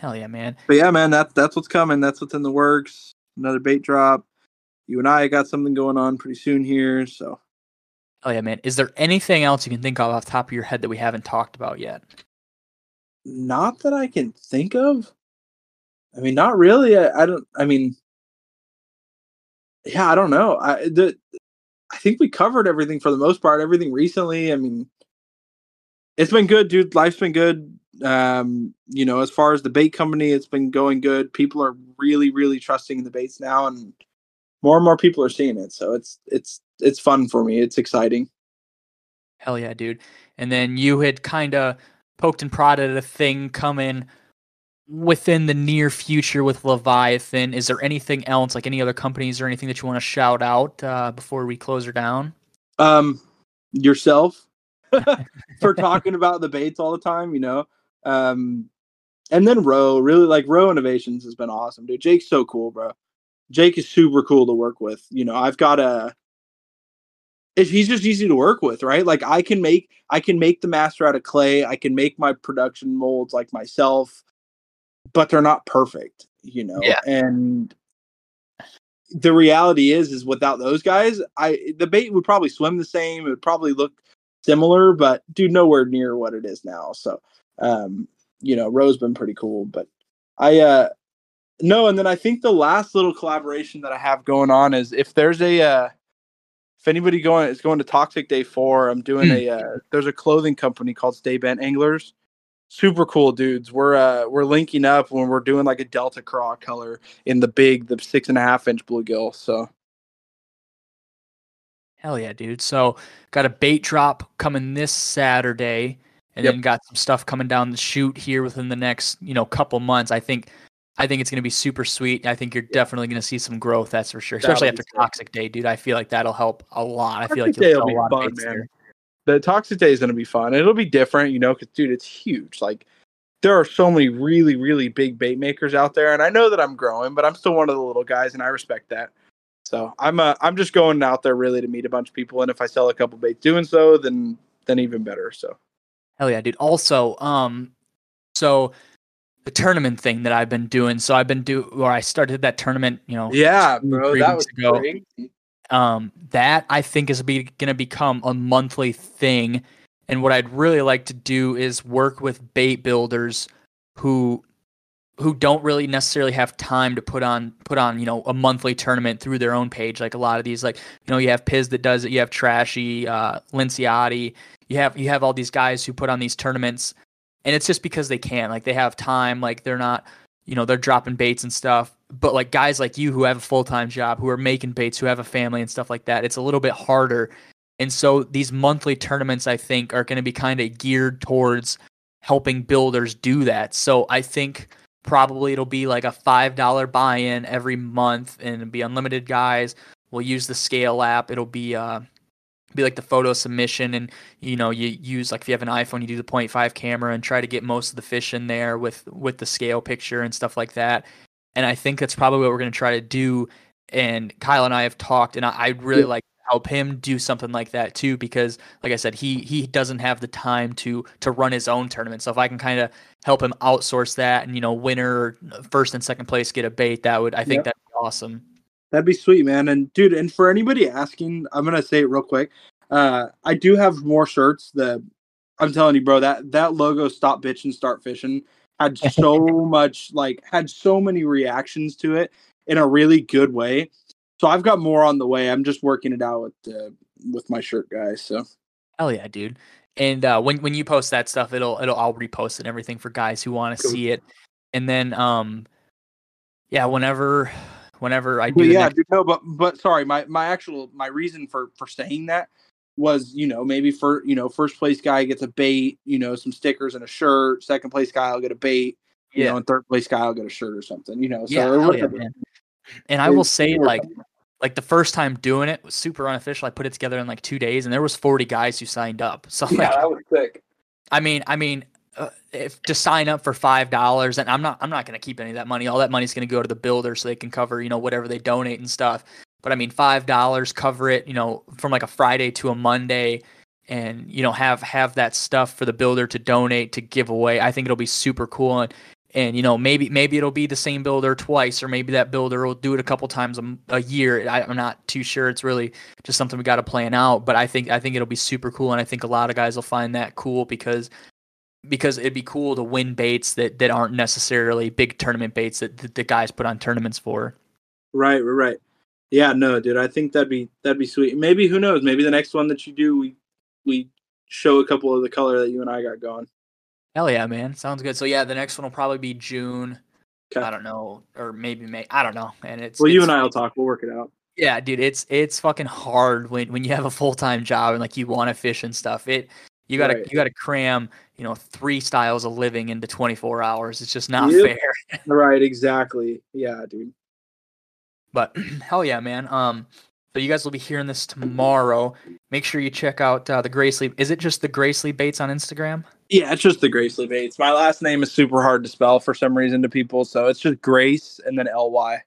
Hell yeah, man. But yeah, man, that's that's what's coming. That's what's in the works. Another bait drop. You and I got something going on pretty soon here. So Oh yeah, man. Is there anything else you can think of off the top of your head that we haven't talked about yet? Not that I can think of. I mean, not really. I, I don't. I mean, yeah, I don't know. I the I think we covered everything for the most part. Everything recently. I mean, it's been good, dude. Life's been good. Um, you know, as far as the bait company, it's been going good. People are really, really trusting in the baits now, and more and more people are seeing it. So it's it's it's fun for me. It's exciting. Hell yeah, dude! And then you had kind of poked and prodded a thing coming within the near future with Leviathan. Is there anything else, like any other companies or anything that you want to shout out uh, before we close her down? Um, yourself for talking about the baits all the time. You know, um, and then Roe, really like Roe Innovations has been awesome, dude. Jake's so cool, bro. Jake is super cool to work with. You know, I've got a he's just easy to work with, right? Like I can make I can make the master out of clay. I can make my production molds like myself, but they're not perfect, you know. Yeah. And the reality is is without those guys, I the bait would probably swim the same. It would probably look similar, but dude, nowhere near what it is now. So um, you know, Roe's been pretty cool, but I uh no, and then I think the last little collaboration that I have going on is if there's a uh if anybody going is going to Toxic Day four, I'm doing mm. a uh, there's a clothing company called Stay Bent Anglers. Super cool dudes. We're uh we're linking up when we're doing like a Delta Craw color in the big, the six and a half inch bluegill. So Hell yeah, dude. So got a bait drop coming this Saturday and yep. then got some stuff coming down the chute here within the next you know couple months. I think I think it's going to be super sweet. I think you're definitely going to see some growth. That's for sure. Especially after Toxic Day, dude. I feel like that'll help a lot. Toxic I feel like you'll be a lot fun, of man. The Toxic Day is going to be fun. It'll be different, you know, because dude, it's huge. Like there are so many really, really big bait makers out there, and I know that I'm growing, but I'm still one of the little guys, and I respect that. So I'm uh, I'm just going out there really to meet a bunch of people, and if I sell a couple baits doing so, then then even better. So Hell yeah, dude. Also, um, so the tournament thing that I've been doing. So I've been do or I started that tournament, you know. Yeah, bro, that was ago. Crazy. Um, that I think is be, gonna become a monthly thing. And what I'd really like to do is work with bait builders who who don't really necessarily have time to put on put on you know a monthly tournament through their own page like a lot of these like you know you have Piz that does it you have Trashy uh Linciotti you have you have all these guys who put on these tournaments and it's just because they can like they have time like they're not you know they're dropping baits and stuff but like guys like you who have a full-time job who are making baits who have a family and stuff like that it's a little bit harder and so these monthly tournaments i think are going to be kind of geared towards helping builders do that so i think probably it'll be like a five dollar buy-in every month and it'll be unlimited guys. We'll use the scale app. It'll be uh be like the photo submission and you know you use like if you have an iphone you do the 0.5 camera and try to get most of the fish in there with with the scale picture and stuff like that. And i think that's probably what we're going to try to do. And kyle and i have talked and I, would really like help him do something like that too because like i said he he doesn't have the time to to run his own tournament so if i can kind of help him outsource that and you know winner first and second place get a bait that would i think yep. that'd be awesome That'd be sweet, man. And dude, and for anybody asking, I'm gonna say it real quick. Uh, I do have more shirts that I'm telling you, bro, that that logo stop bitch and start fishing had so much like had so many reactions to it in a really good way. So I've got more on the way. I'm just working it out with uh, with my shirt guys. So hell yeah, dude. And uh, when when you post that stuff, it'll it'll I'll repost it and everything for guys who want to cool. see it. And then um, yeah, whenever whenever I do. Well, yeah, next- no, but but sorry, my my actual my reason for for saying that was you know maybe for you know first place guy gets a bait, you know some stickers and a shirt. Second place guy I'll get a bait, you yeah. know, and third place guy I'll get a shirt or something, you know. So yeah, yeah man. And I will say like like the first time doing it was super unofficial. I put it together in like two days, and there was forty guys who signed up. So yeah, like, that was sick. I mean, I mean, uh, if to sign up for five dollars, and I'm not, I'm not going to keep any of that money. All that money's going to go to the builder so they can cover, you know, whatever they donate and stuff. But I mean, five dollars cover it, you know, from like a Friday to a Monday, and you know, have have that stuff for the builder to donate to give away. I think it'll be super cool, and and you know, maybe maybe it'll be the same builder twice, or maybe that builder will do it a couple times a, a year. I, I'm not too sure. It's really just something we got to plan out. But I think I think it'll be super cool, and I think a lot of guys will find that cool because because it'd be cool to win baits that, that aren't necessarily big tournament baits that, that the guys put on tournaments for. Right, right, right. Yeah, no, dude, I think that'd be that'd be sweet. Maybe who knows? Maybe the next one that you do, we we show a couple of the color that you and I got going. Hell yeah, man! Sounds good. So yeah, the next one will probably be June. Okay. I don't know, or maybe May. I don't know. And it's well, it's, you and I will talk. We'll work it out. Yeah, dude, it's it's fucking hard when when you have a full time job and like you want to fish and stuff. It you gotta right. you gotta cram you know three styles of living into 24 hours. It's just not yep. fair. right, exactly. Yeah, dude. But hell yeah, man. Um, so you guys will be hearing this tomorrow. Make sure you check out uh, the Gracely. Is it just the Gracely Baits on Instagram? Yeah, it's just the Gracely Baits. My last name is super hard to spell for some reason to people, so it's just Grace and then L Y.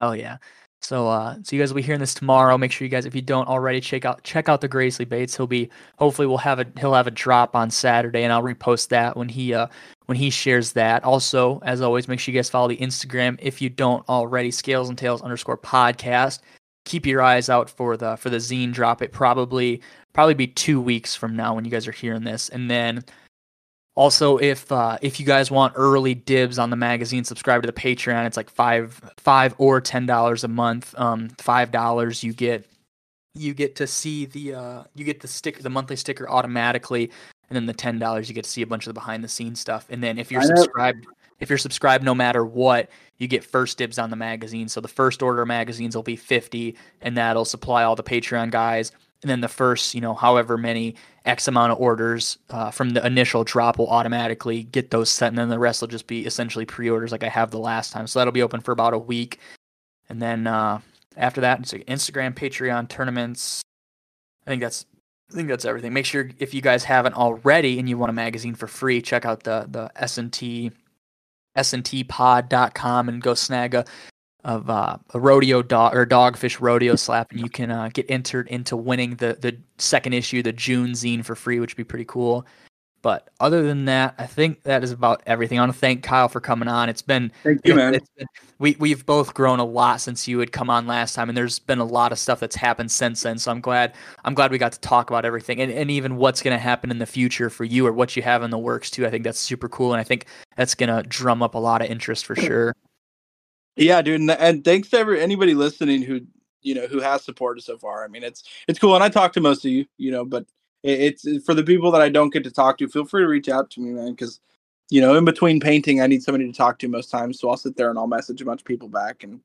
Oh yeah. So, uh, so you guys will be hearing this tomorrow. Make sure you guys, if you don't already, check out check out the Gracely Baits. He'll be hopefully we'll have a he'll have a drop on Saturday, and I'll repost that when he uh when he shares that. Also, as always, make sure you guys follow the Instagram if you don't already. Scales and Tails underscore podcast. Keep your eyes out for the for the zine drop. It probably probably be two weeks from now when you guys are hearing this, and then also, if uh, if you guys want early dibs on the magazine, subscribe to the Patreon. It's like five five or ten dollars a month. Um, five dollars you get you get to see the uh, you get the sticker the monthly sticker automatically, and then the ten dollars you get to see a bunch of the behind the scenes stuff. And then if you're subscribed if you're subscribed no matter what, you get first dibs on the magazine. So the first order of magazines will be 50 and that'll supply all the Patreon guys. And then the first you know however many x amount of orders uh, from the initial drop will automatically get those set. And then the rest will just be essentially pre-orders like i have the last time. So that'll be open for about a week. And then uh, after that it's like instagram patreon tournaments. I think that's i think that's everything. Make sure if you guys haven't already and you want a magazine for free check out the the s&t sntpod.com and go snag a of uh, a rodeo dog or dogfish rodeo slap, and you can uh, get entered into winning the the second issue, the June zine for free, which would be pretty cool. But other than that, I think that is about everything. I want to thank Kyle for coming on. It's been, thank you, man. Been, we we've both grown a lot since you had come on last time, and there's been a lot of stuff that's happened since then. So I'm glad I'm glad we got to talk about everything, and, and even what's going to happen in the future for you or what you have in the works too. I think that's super cool, and I think that's going to drum up a lot of interest for sure. Yeah, dude, and, and thanks to every, anybody listening who you know who has supported so far. I mean, it's it's cool, and I talk to most of you, you know, but it's for the people that I don't get to talk to. Feel free to reach out to me, man, because you know, in between painting, I need somebody to talk to most times. So I'll sit there and I'll message a bunch of people back and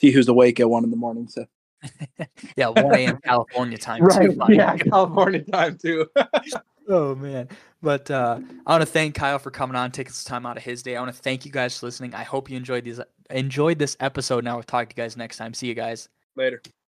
see who's awake at one in the morning. So. yeah, 1 a.m. California time. Right. Too, yeah, California time too. oh man. But uh, I want to thank Kyle for coming on, taking some time out of his day. I want to thank you guys for listening. I hope you enjoyed these enjoyed this episode. Now we'll talk to you guys next time. See you guys later.